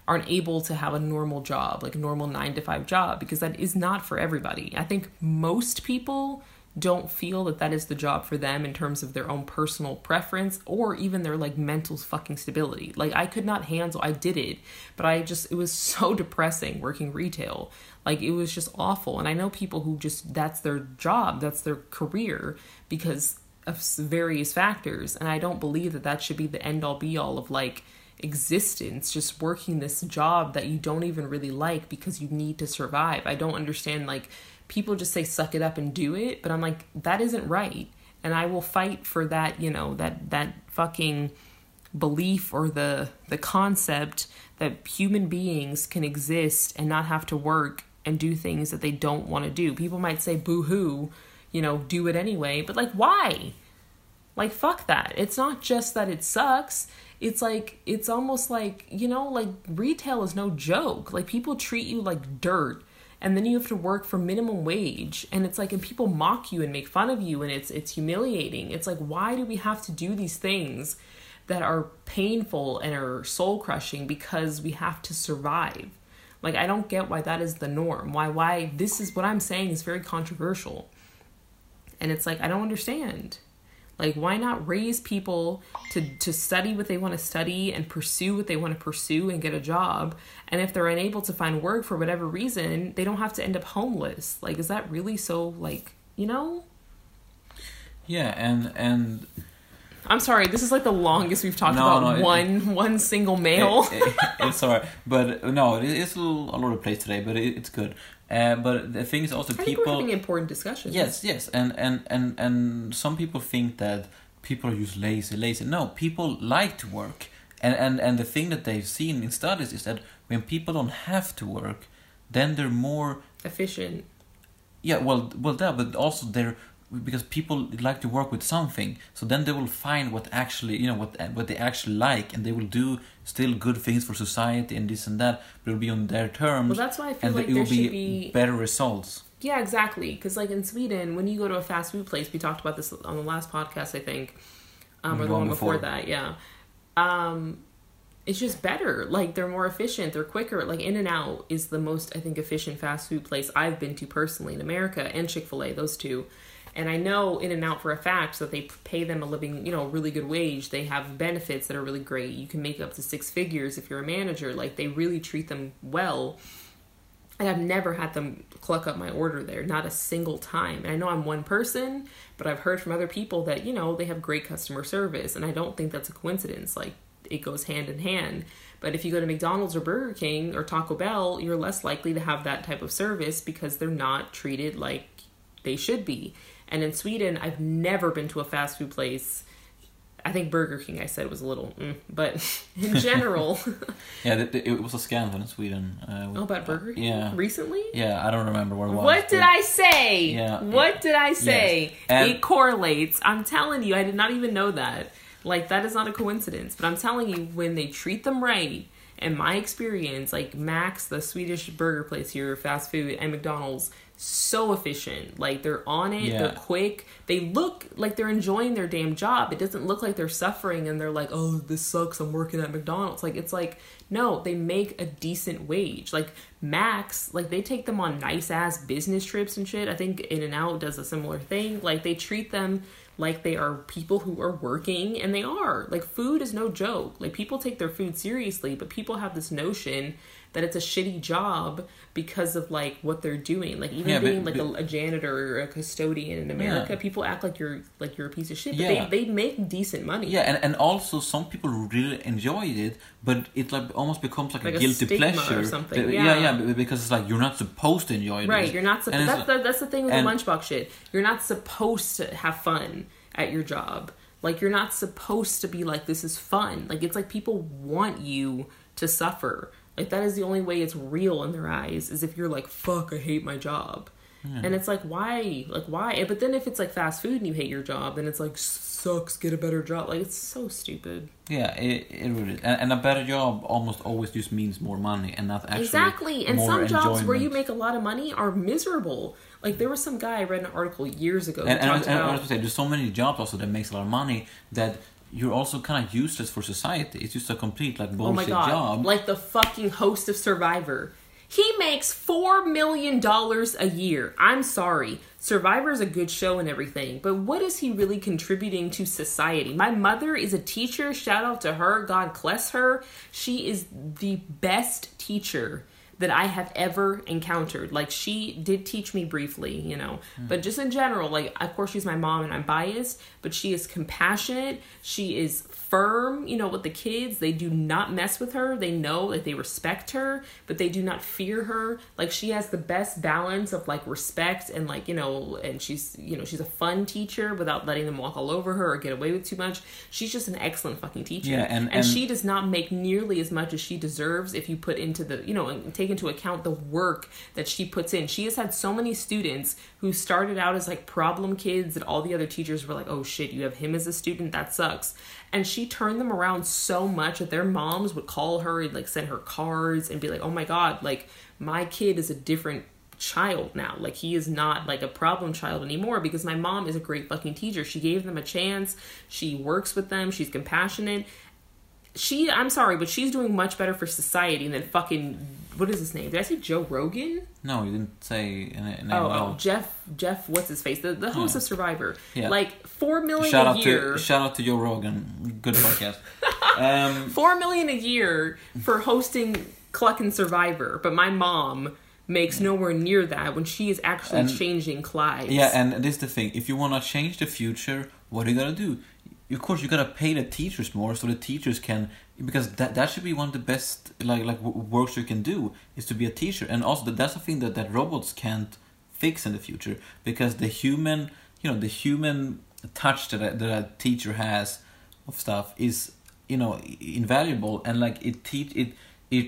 aren't able to have a normal job, like a normal 9 to 5 job because that is not for everybody. I think most people don't feel that that is the job for them in terms of their own personal preference or even their like mental fucking stability. Like I could not handle I did it, but I just it was so depressing working retail. Like it was just awful. And I know people who just that's their job, that's their career because of various factors and I don't believe that that should be the end all be all of like existence just working this job that you don't even really like because you need to survive. I don't understand like people just say suck it up and do it, but I'm like that isn't right. And I will fight for that, you know, that that fucking belief or the the concept that human beings can exist and not have to work and do things that they don't want to do. People might say boo-hoo, you know, do it anyway, but like why? Like fuck that. It's not just that it sucks. It's like it's almost like, you know, like retail is no joke. Like people treat you like dirt and then you have to work for minimum wage and it's like and people mock you and make fun of you and it's it's humiliating. It's like why do we have to do these things that are painful and are soul crushing because we have to survive? Like i don't get why that is the norm. Why why this is what i'm saying is very controversial. And it's like i don't understand like why not raise people to to study what they want to study and pursue what they want to pursue and get a job and if they're unable to find work for whatever reason they don't have to end up homeless like is that really so like you know Yeah, and and i'm sorry this is like the longest we've talked No, about no, it- one one single male it- it- it's alright. But no, it- it's a little all over the place today, but it, it's good. Uh, but the thing is also I people. having important discussions Yes, yes, and and and and some people think that people are just lazy, lazy. No, people like to work, and and and the thing that they've seen in studies is that when people don't have to work, then they're more efficient yeah well well that but also they're because people like to work with something so then they will find what actually you know what what they actually like and they will do still good things for society and this and that but it'll be on their terms well that's why i feel and like it there will should be, be better results Yeah, exactly. Because like in Sweden, when you go to a fast food place, we talked about this on the last podcast, I think, um, or the One one before before. that. Yeah, um, it's just better. Like they're more efficient. They're quicker. Like In-N-Out is the most I think efficient fast food place I've been to personally in America, and Chick Fil A, those two. And I know In-N-Out for a fact that they pay them a living, you know, really good wage. They have benefits that are really great. You can make up to six figures if you're a manager. Like they really treat them well. And I've never had them cluck up my order there, not a single time. And I know I'm one person, but I've heard from other people that, you know, they have great customer service. And I don't think that's a coincidence. Like, it goes hand in hand. But if you go to McDonald's or Burger King or Taco Bell, you're less likely to have that type of service because they're not treated like they should be. And in Sweden, I've never been to a fast food place. I think Burger King, I said, was a little, mm, but in general, yeah th- th- it was a scandal in sweden uh, oh, about Burger King yeah recently. yeah i don't remember what it was What did I say? Yeah. What did I say? Yes. It correlates. I'm telling you, I did not even know that. Like that is not a coincidence. But I'm telling you, when they treat them right, in my experience, like Max, the Swedish burger place here, fast food, and McDonald's, so efficient. Like they're on it, Yeah. they're quick. They look like they're enjoying their damn job. It doesn't look like they're suffering and they're like, oh, this sucks. I'm working at McDonald's. Like it's like no, they make a decent wage. Like Max, like they take them on nice ass business trips and shit. I think In-N-Out does a similar thing. Like they treat them like they are people who are working and they are. Like food is no joke. Like people take their food seriously, but people have this notion that it's a shitty job because of like what they're doing. Like even Yeah, but- being like but- a, a janitor or a custodian in America, Yeah. people act like you're like you're a piece of shit. But Yeah. they they make decent money. Yeah, and, and also some people really enjoy it, but it like almost becomes like, Like a a guilty or pleasure. something, That- yeah. yeah, because it's like you're not supposed to enjoy it. Right, you're not supposed. That's the, that's the thing with and- the lunchbox shit. You're not supposed to have fun at your job. Like you're not supposed to be like this is fun. Like it's like people want you to suffer. Like that is the only way it's real in their eyes is if you're like fuck I hate my job. And it's like why? Like why? But then if it's like fast food and you hate your job, then it's like sucks get a better job. Like it's so stupid. Yeah, it, it really is. And, and a better job almost always just means more money and not actually Exactly. And some jobs where you make a lot of money are miserable. Like there was some guy I read an article years ago. And, and, I was- and I was gonna say, there's so many jobs also that makes a lot of money that you're also kind of useless for society. It's just a complete like Oh my bullshit god! job. Like the fucking host of Survivor. He makes four million dollars a year. I'm sorry. Survivor's a good show and everything, but what is he really contributing to society? My mother is a teacher. Shout out to her. God bless her. She is the best teacher that I have ever encountered. Like she did teach me briefly, you know, hmm. but just in general, like of course she's my mom and I'm biased, but she is compassionate. She is firm, you know, with the kids. They do not mess with her. They know that they respect her, but they do not fear her. Like she has the best balance of like respect and like, you know, and she's, you know, she's a fun teacher without letting them walk all over her or get away with too much. She's just an excellent fucking teacher. Yeah, and- and and- she does not make nearly as much as she deserves if you put into the you know and take into account the work that she puts in she has had so many students who started out as like problem kids that all the other teachers were like oh shit you have him as a student that sucks and she turned them around so much that their moms would call her and like send her cards and be like oh my god like my kid is a different child now. Like he is not like a problem child anymore because my mom is a great fucking teacher. She gave them a chance. She works with them. She's compassionate. She I'm sorry, but she's doing much better for society than fucking what is his name? Did I say Joe Rogan? No, you didn't say an, Oh, well. oh, Jeff Jeff what's his face? The the host of Survivor. Yeah. Like 4 million Shout a out year. to shout out to Joe Rogan. Good podcast. um, four million a year for hosting Cluck and Survivor, but my mom makes nowhere near that when she is actually And- changing Clyde. yeah, and this is the thing. If you want to change the future, what are you gonna do? Of course, you gotta pay the teachers more so the teachers can because that that should be one of the best like like w- works you can do is to be a teacher, and also that that's the thing that that robots can't fix in the future because the human you know the human touch that a, that a teacher has of stuff is you know invaluable and like it teach it it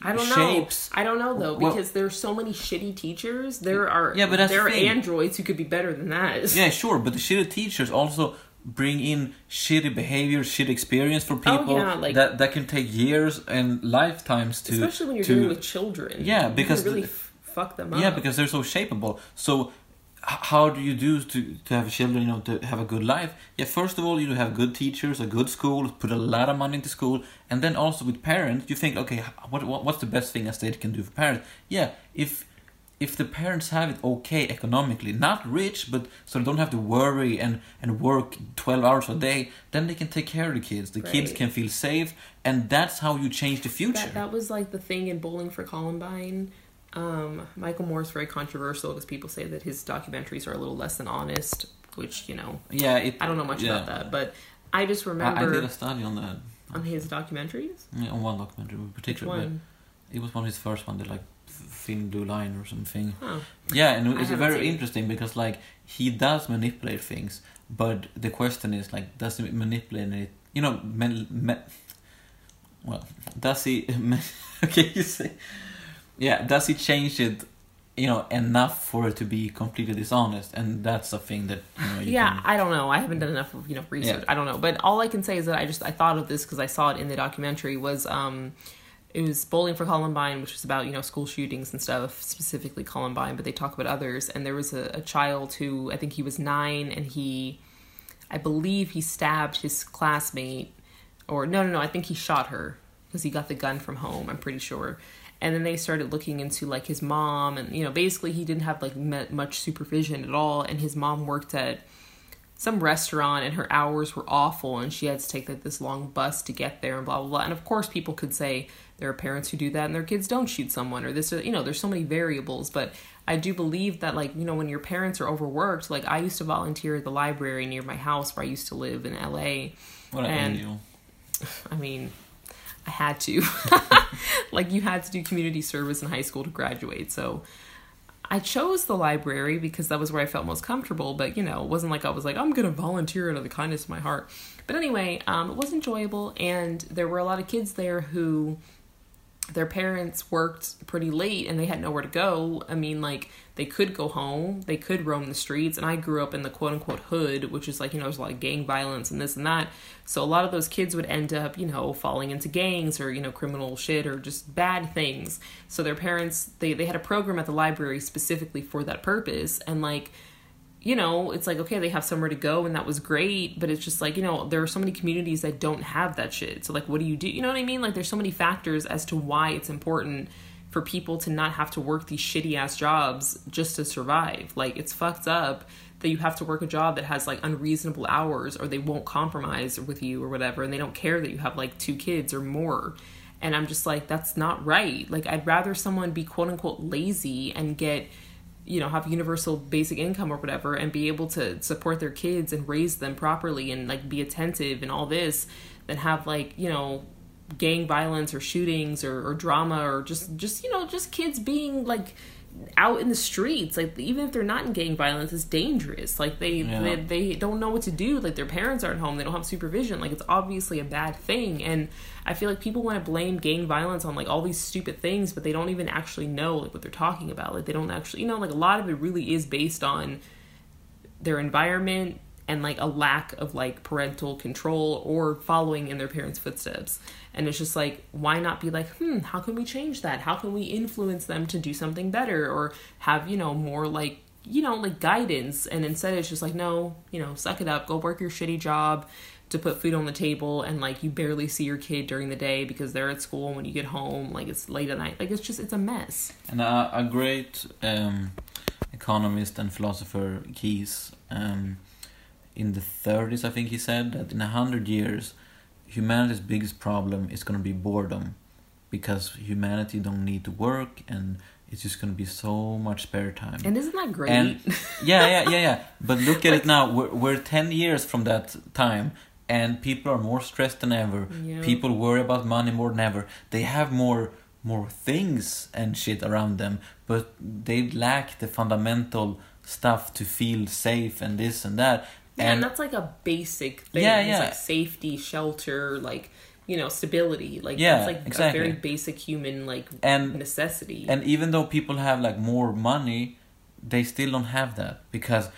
I don't shapes know. I don't know though Well- because there's so many shitty teachers. There are Yeah, but that's there the are androids who could be better than that. Yeah, sure, but the shitty teachers also bring in shitty behavior, shitty experience for people Oh, yeah, like- that that can take years and lifetimes to Especially when you're to, dealing with children. Yeah, because really the- fuck them up. yeah because they're so shapeable. So how do you do to to have children, you know, to have a good life? Yeah, first of all, you have good teachers, a good school, put a lot of money into school, and then also with parents, you think, okay, what, what what's the best thing a state can do for parents? Yeah, if if the parents have it okay economically, not rich, but so they don't have to worry and, and work 12 hours a day, then they can take care of the kids. The kids can feel safe, and that's how you change the future. That, that was like the thing in Bowling for Columbine. Um, Michael is very controversial because people say that his documentaries are a little less than honest, which you know yeah, it, I don't know much yeah. about that, but I just I, I did a study on that, on his documentaries. yeah, on one documentary in Which particular. one? But it was one of his first one, the like Thin Blue Line or something. Oh, Yeah, and it's very seen interesting because like he does manipulate things, but the question is like, does he manipulate it? You know, well, does he? okay, you say, yeah, does he change it? You know, enough for it to be completely dishonest, and that's a thing that you know. You yeah, can, I don't know. I haven't done enough of you know research. Yeah. I don't know, but all I can say is that I just I thought of this because I saw it in the documentary. Was um, it was Bowling for Columbine, which was about you know school shootings and stuff, specifically Columbine, but they talk about others. And there was a, a child who I think he was nine, and he, I believe he stabbed his classmate, or no, no, no, I think he shot her because he got the gun from home. I'm pretty sure. And then they started looking into like his mom, and you know, basically he didn't have like much supervision at all. And his mom worked at some restaurant and her hours were awful and she had to take like this long bus to get there and blah blah blah and of course people could say there are parents who do that and their kids don't shoot someone or this or you know there's so many variables but i do believe that like you know when your parents are overworked like i used to volunteer at the library near my house where i used to live in la what an and- angel. I mean, I had to. like, you had to do community service in high school to graduate. So I chose the library because that was where I felt most comfortable. But, you know, it wasn't like I was like, I'm to volunteer out of the kindness of my heart. But anyway, um, it was enjoyable. And there were a lot of kids there who their parents worked pretty late and they had nowhere to go. I mean, like, they could go home, they could roam the streets. And I grew up in the quote unquote hood, which is like, you know, there's a lot of gang violence and this and that. So a lot of those kids would end up, you know, falling into gangs or, you know, criminal shit or just bad things. So their parents, they, they had a program at the library specifically for that purpose. And, like, you know, it's like, okay, they have somewhere to go and that was great, but it's just like, you know, there are so many communities that don't have that shit. So, like, what do you do? You know what I mean? Like, there's so many factors as to why it's important for people to not have to work these shitty ass jobs just to survive. Like, it's fucked up that you have to work a job that has like unreasonable hours or they won't compromise with you or whatever, and they don't care that you have like two kids or more. And I'm just like, that's not right. Like, I'd rather someone be quote unquote lazy and get you know have universal basic income or whatever and be able to support their kids and raise them properly and like be attentive and all this than have like you know gang violence or shootings or, or drama or just just you know just kids being like out in the streets like even if they're not in gang violence it's dangerous. Like they, Yeah. they they don't know what to do. Like their parents aren't home. They don't have supervision. Like it's obviously a bad thing. And i feel like people want to blame gang violence on like all these stupid things but they don't even actually know like what they're talking about. Like they don't actually you know like a lot of it really is based on their environment and like a lack of like parental control or following in their parents' footsteps. And it's just like, why not be like, hmm, how can we change that? How can we influence them to do something better or have, you know, more like, you know, like guidance? And instead it's just like, no, you know, suck it up, go work your shitty job to put food on the table and like you barely see your kid during the day because they're at school and when you get home like it's late at night like it's just it's a mess And a, a great um, economist and philosopher, Keynes, um, in the 30s, I think he said that in a hundred years, humanity's biggest problem is going to be boredom, because humanity don't need to work, and it's just going to be so much spare time. and isn't that great And yeah, yeah, yeah, yeah. But look at it now. We're, we're 10 years from that time, and people are more stressed than ever. Yeah. People worry about money more than ever. They have more more things and shit around them, but they lack the fundamental stuff to feel safe and this and that. Yeah, and, that's like a basic thing. Yeah, It's yeah. like safety, shelter, like you know, stability. Like Yeah, that's like exactly. a very basic human like And- necessity. And even though people have like more money, they still don't have that because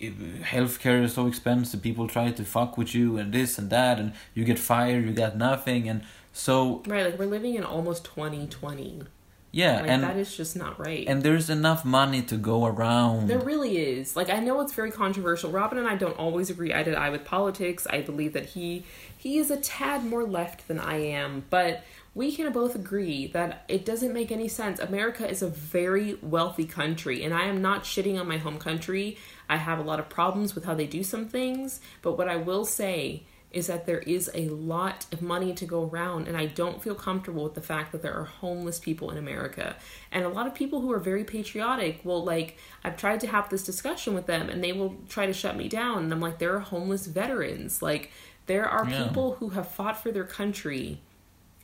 healthcare is so expensive. People try to fuck with you and this and that, and you get fired. You got nothing, and so right, like we're living in almost twenty twenty. Yeah, Like and that is just not right. and there's enough money to go around. There really is. Like I know it's very controversial. Robin and I don't always agree eye to eye with politics. I believe that he he is a tad more left than I am, but we can both agree that it doesn't make any sense. America is a very wealthy country, and I am not shitting on my home country. I have a lot of problems with how they do some things, but what I will say is that there is a lot of money to go around and I don't feel comfortable with the fact that there are homeless people in America. And a lot of people who are very patriotic will like I've tried to have this discussion with them and they will try to shut me down and I'm like there are homeless veterans. Like there are Yeah. people who have fought for their country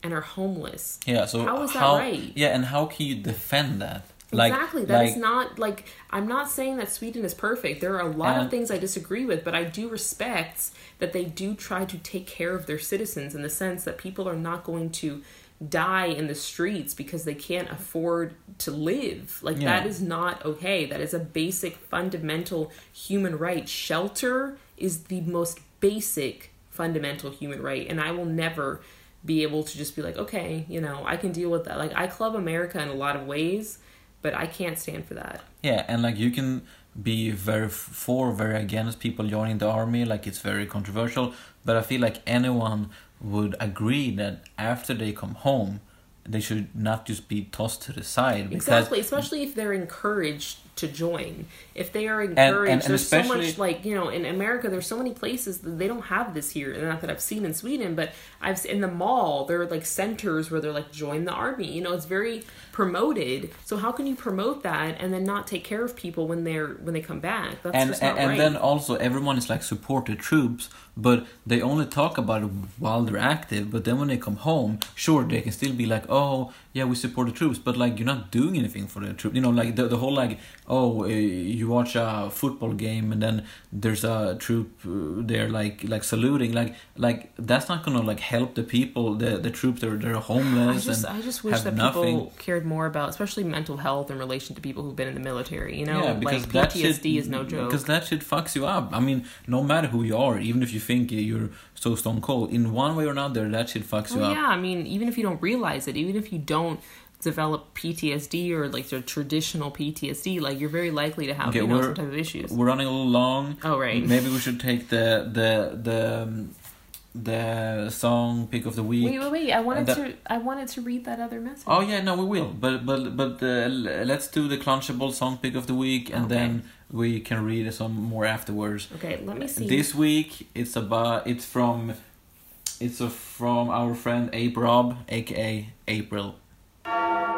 and are homeless. Yeah, so How is that right? Yeah, and how can you defend that? Exactly. That is like, not like I'm not saying that Sweden is perfect. There are a lot And- of things I disagree with, but I do respect that they do try to take care of their citizens in the sense that people are not going to die in the streets because they can't afford to live. Like Yeah. that is not okay. That is a basic fundamental human right. Shelter is the most basic fundamental human right and I will never be able to just be like, okay, you know, I can deal with that. Like I club America in a lot of ways, but I can't stand for that. Yeah, and like you can be very for, very against people joining the army, like it's very controversial. But I feel like anyone would agree that after they come home, they should not just be tossed to the side because Exactly, especially if they're encouraged to join. If they are encouraged, and- and there's so much like you know in America. There's so many places that they don't have this here. Not that I've seen in Sweden, but I've in the mall there are like centers where they're like join the army. You know, it's very promoted. So how can you promote that and then not take care of people when they're when they come back? That's and and, and right. then also everyone is like support the troops but they only talk about it while they're active but then when they come home sure they can still be like oh yeah we support the troops but like you're not doing anything for the troops you know like the, the whole like oh uh, you watch a football game and then there's a troop uh, there like like saluting like like that's not gonna like help the people the the troops they're I homeless just, and I just wish that nothing people cared more about, especially mental health in relation to people who've been in the military. You know, yeah, like because that PTSD shit, is no joke. Because that shit fucks you up. I mean, no matter who you are, even if you think you're so stone cold, in one way or another, that shit fucks you Well, up. yeah, I mean, even if you don't realize it, even if you don't develop PTSD or like the traditional PTSD, like you're very likely to have Okay, you know some type of issues. We're running a little long. Oh, right. Maybe we should take the the the um, the song pick of the week. Wait, wait, wait! I wanted that- to, I wanted to read that other message. Oh yeah, no, we will. But but but uh, let's do the Clunchable song pick of the week, and Okay. then we can read some more afterwards. Okay, let me see. This week it's about it's from it's a, from our friend Ape Rob, aka April. Thank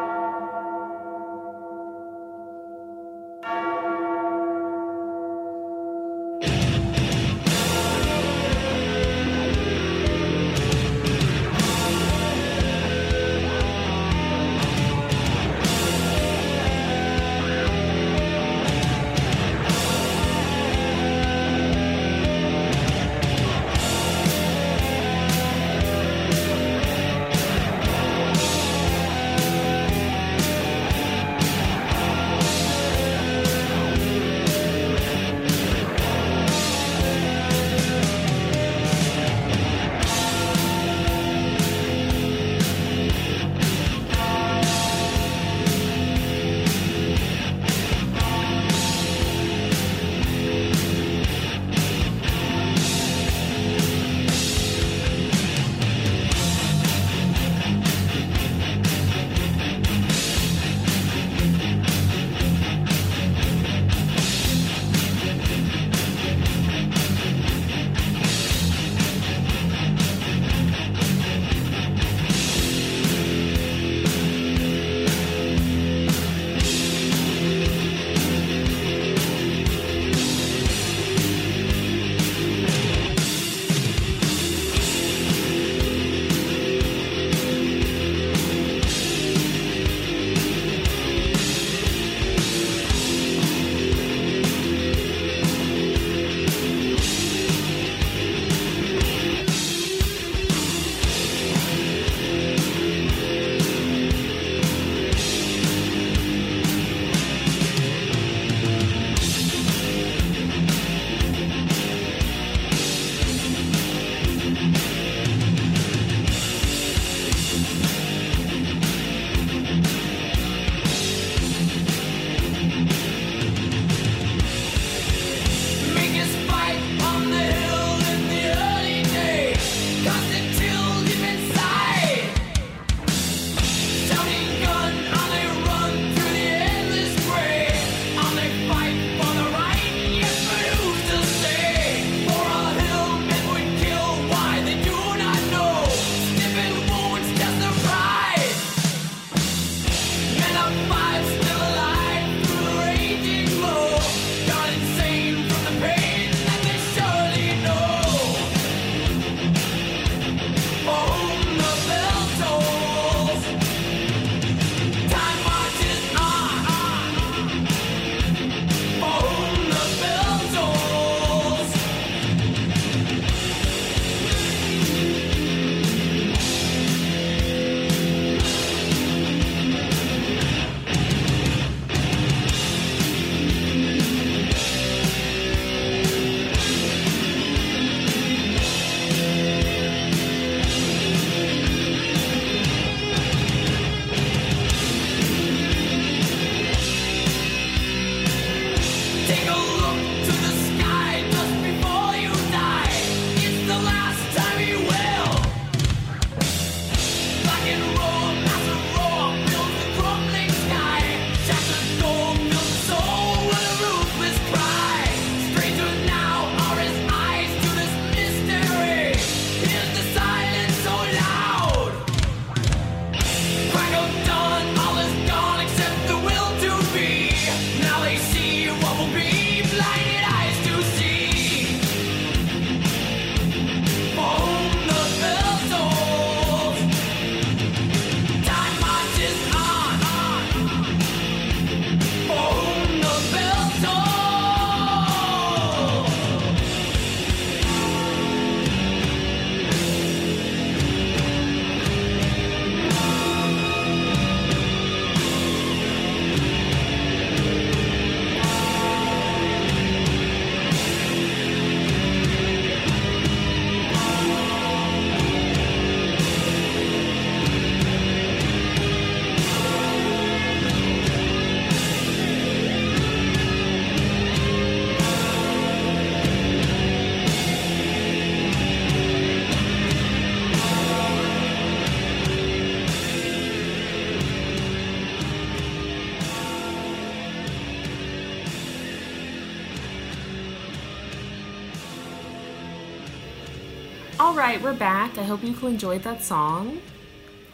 we're back. I hope you enjoyed that song.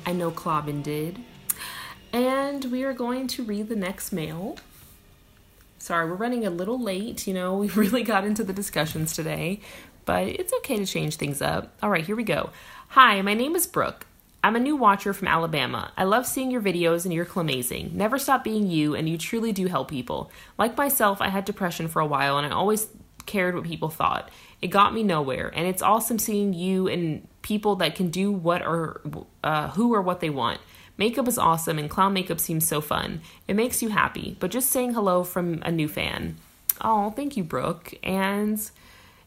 I know Clobbin did. And we are going to read the next mail. Sorry, we're running a little late. You know, we really got into the discussions today, but it's okay to change things up. All right, here we go. Hi, my name is Brooke. I'm a new watcher from Alabama. I love seeing your videos and you're amazing. Never stop being you, and you truly do help people. Like myself, I had depression for a while, and I always cared what people thought. It got me nowhere, and it's awesome seeing you and people that can do what or uh, who or what they want. Makeup is awesome, and clown makeup seems so fun. It makes you happy. But just saying hello from a new fan. Oh, thank you, Brooke. And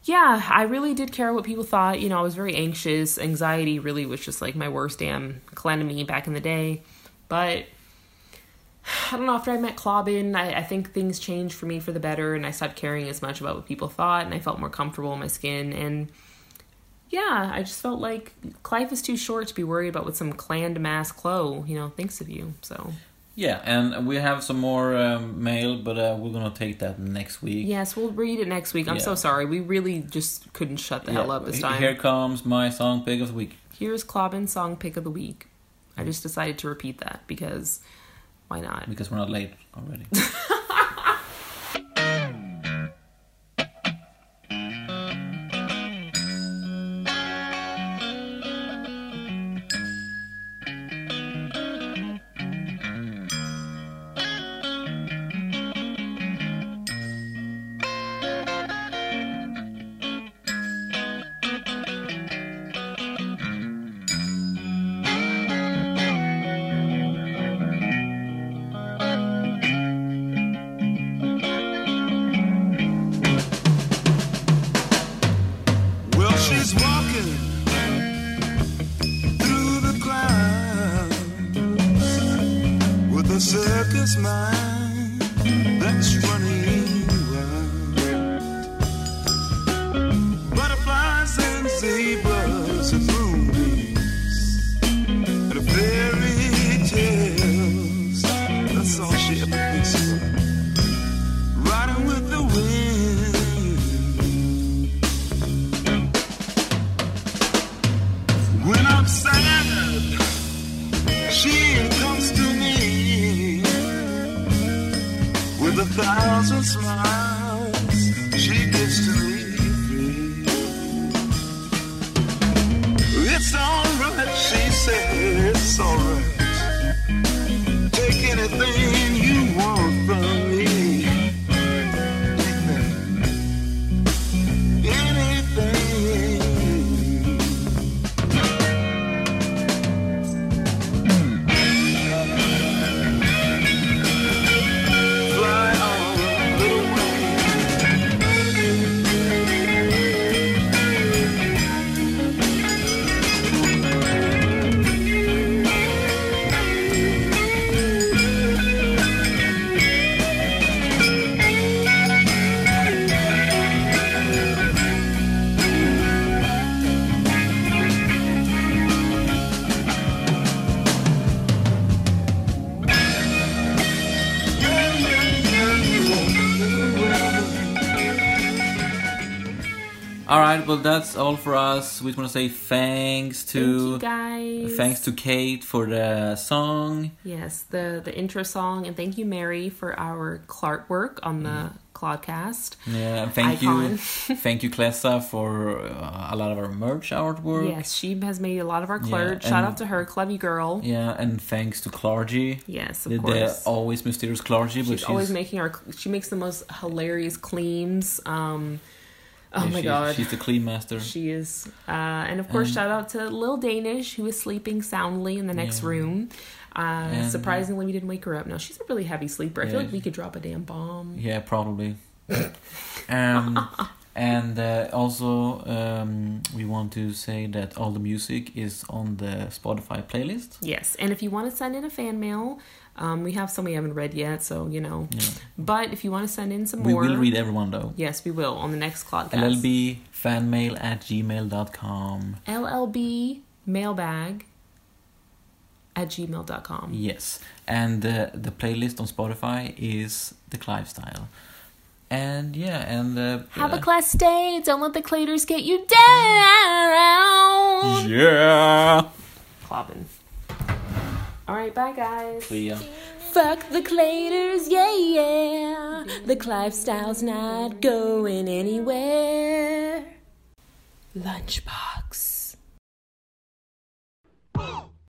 yeah, I really did care what people thought. You know, I was very anxious. Anxiety really was just like my worst damn calamity back in the day. But I don't know, after I met Clobbin, I, I think things changed for me for the better, and I stopped caring as much about what people thought, and I felt more comfortable in my skin. And yeah, I just felt like life is too short to be worried about what some clan mass Chloe, you know, thinks of you. So Yeah, and we have some more um, mail, but uh, we're gonna take that next week. yes, we'll read it next week. I'm so sorry. We really just couldn't shut the hell up this time. Here comes my song pick of the week. Here's Clobbin's song pick of the week. I just decided to repeat that because why not? Because we're not late already. right, well that's all for us. We just want to say thanks Thank you to guys. thanks to Kate for the song. Yes, the the intro song, and thank you, Mary, for our Clark work on the Clodcast. Yeah, thank Icon. you, thank you, Klessa, for uh, a lot of our merch artwork. Yes, she has made a lot of our Yeah. Shout out to her, clever girl. Yeah, and thanks to Clargy, Yes, of the, the always mysterious Clargy. But she's always making our. She makes the most hilarious claims. Um, oh yeah, my she- god, she's the clean master. She is. Uh, and of course, And- shout out to Lil Danish, who is sleeping soundly in the next Yeah. room. Uh, And- surprisingly, we didn't wake her up. No, she's a really heavy sleeper. I feel like we could drop a damn bomb. Yeah, probably. um, and uh, also, um, we want to say that all the music is on the Spotify playlist. Yes, and if you want to send in a fan mail, um, we have some we haven't read yet, so you know. Yeah. But if you want to send in some We more, we will read everyone though. Yes, we will on the next Clodcast. LLB fanmail at gmail.com. LLB mailbag at gmail.com. Yes, and uh, the playlist on Spotify is the Clive style. And yeah, and uh, Have uh, a class day. Don't let the claters get you down. yeah. Clobbin. All right, bye guys. Yeah. Fuck the claters, yeah, yeah. The Clive style's not going anywhere. Lunchbox.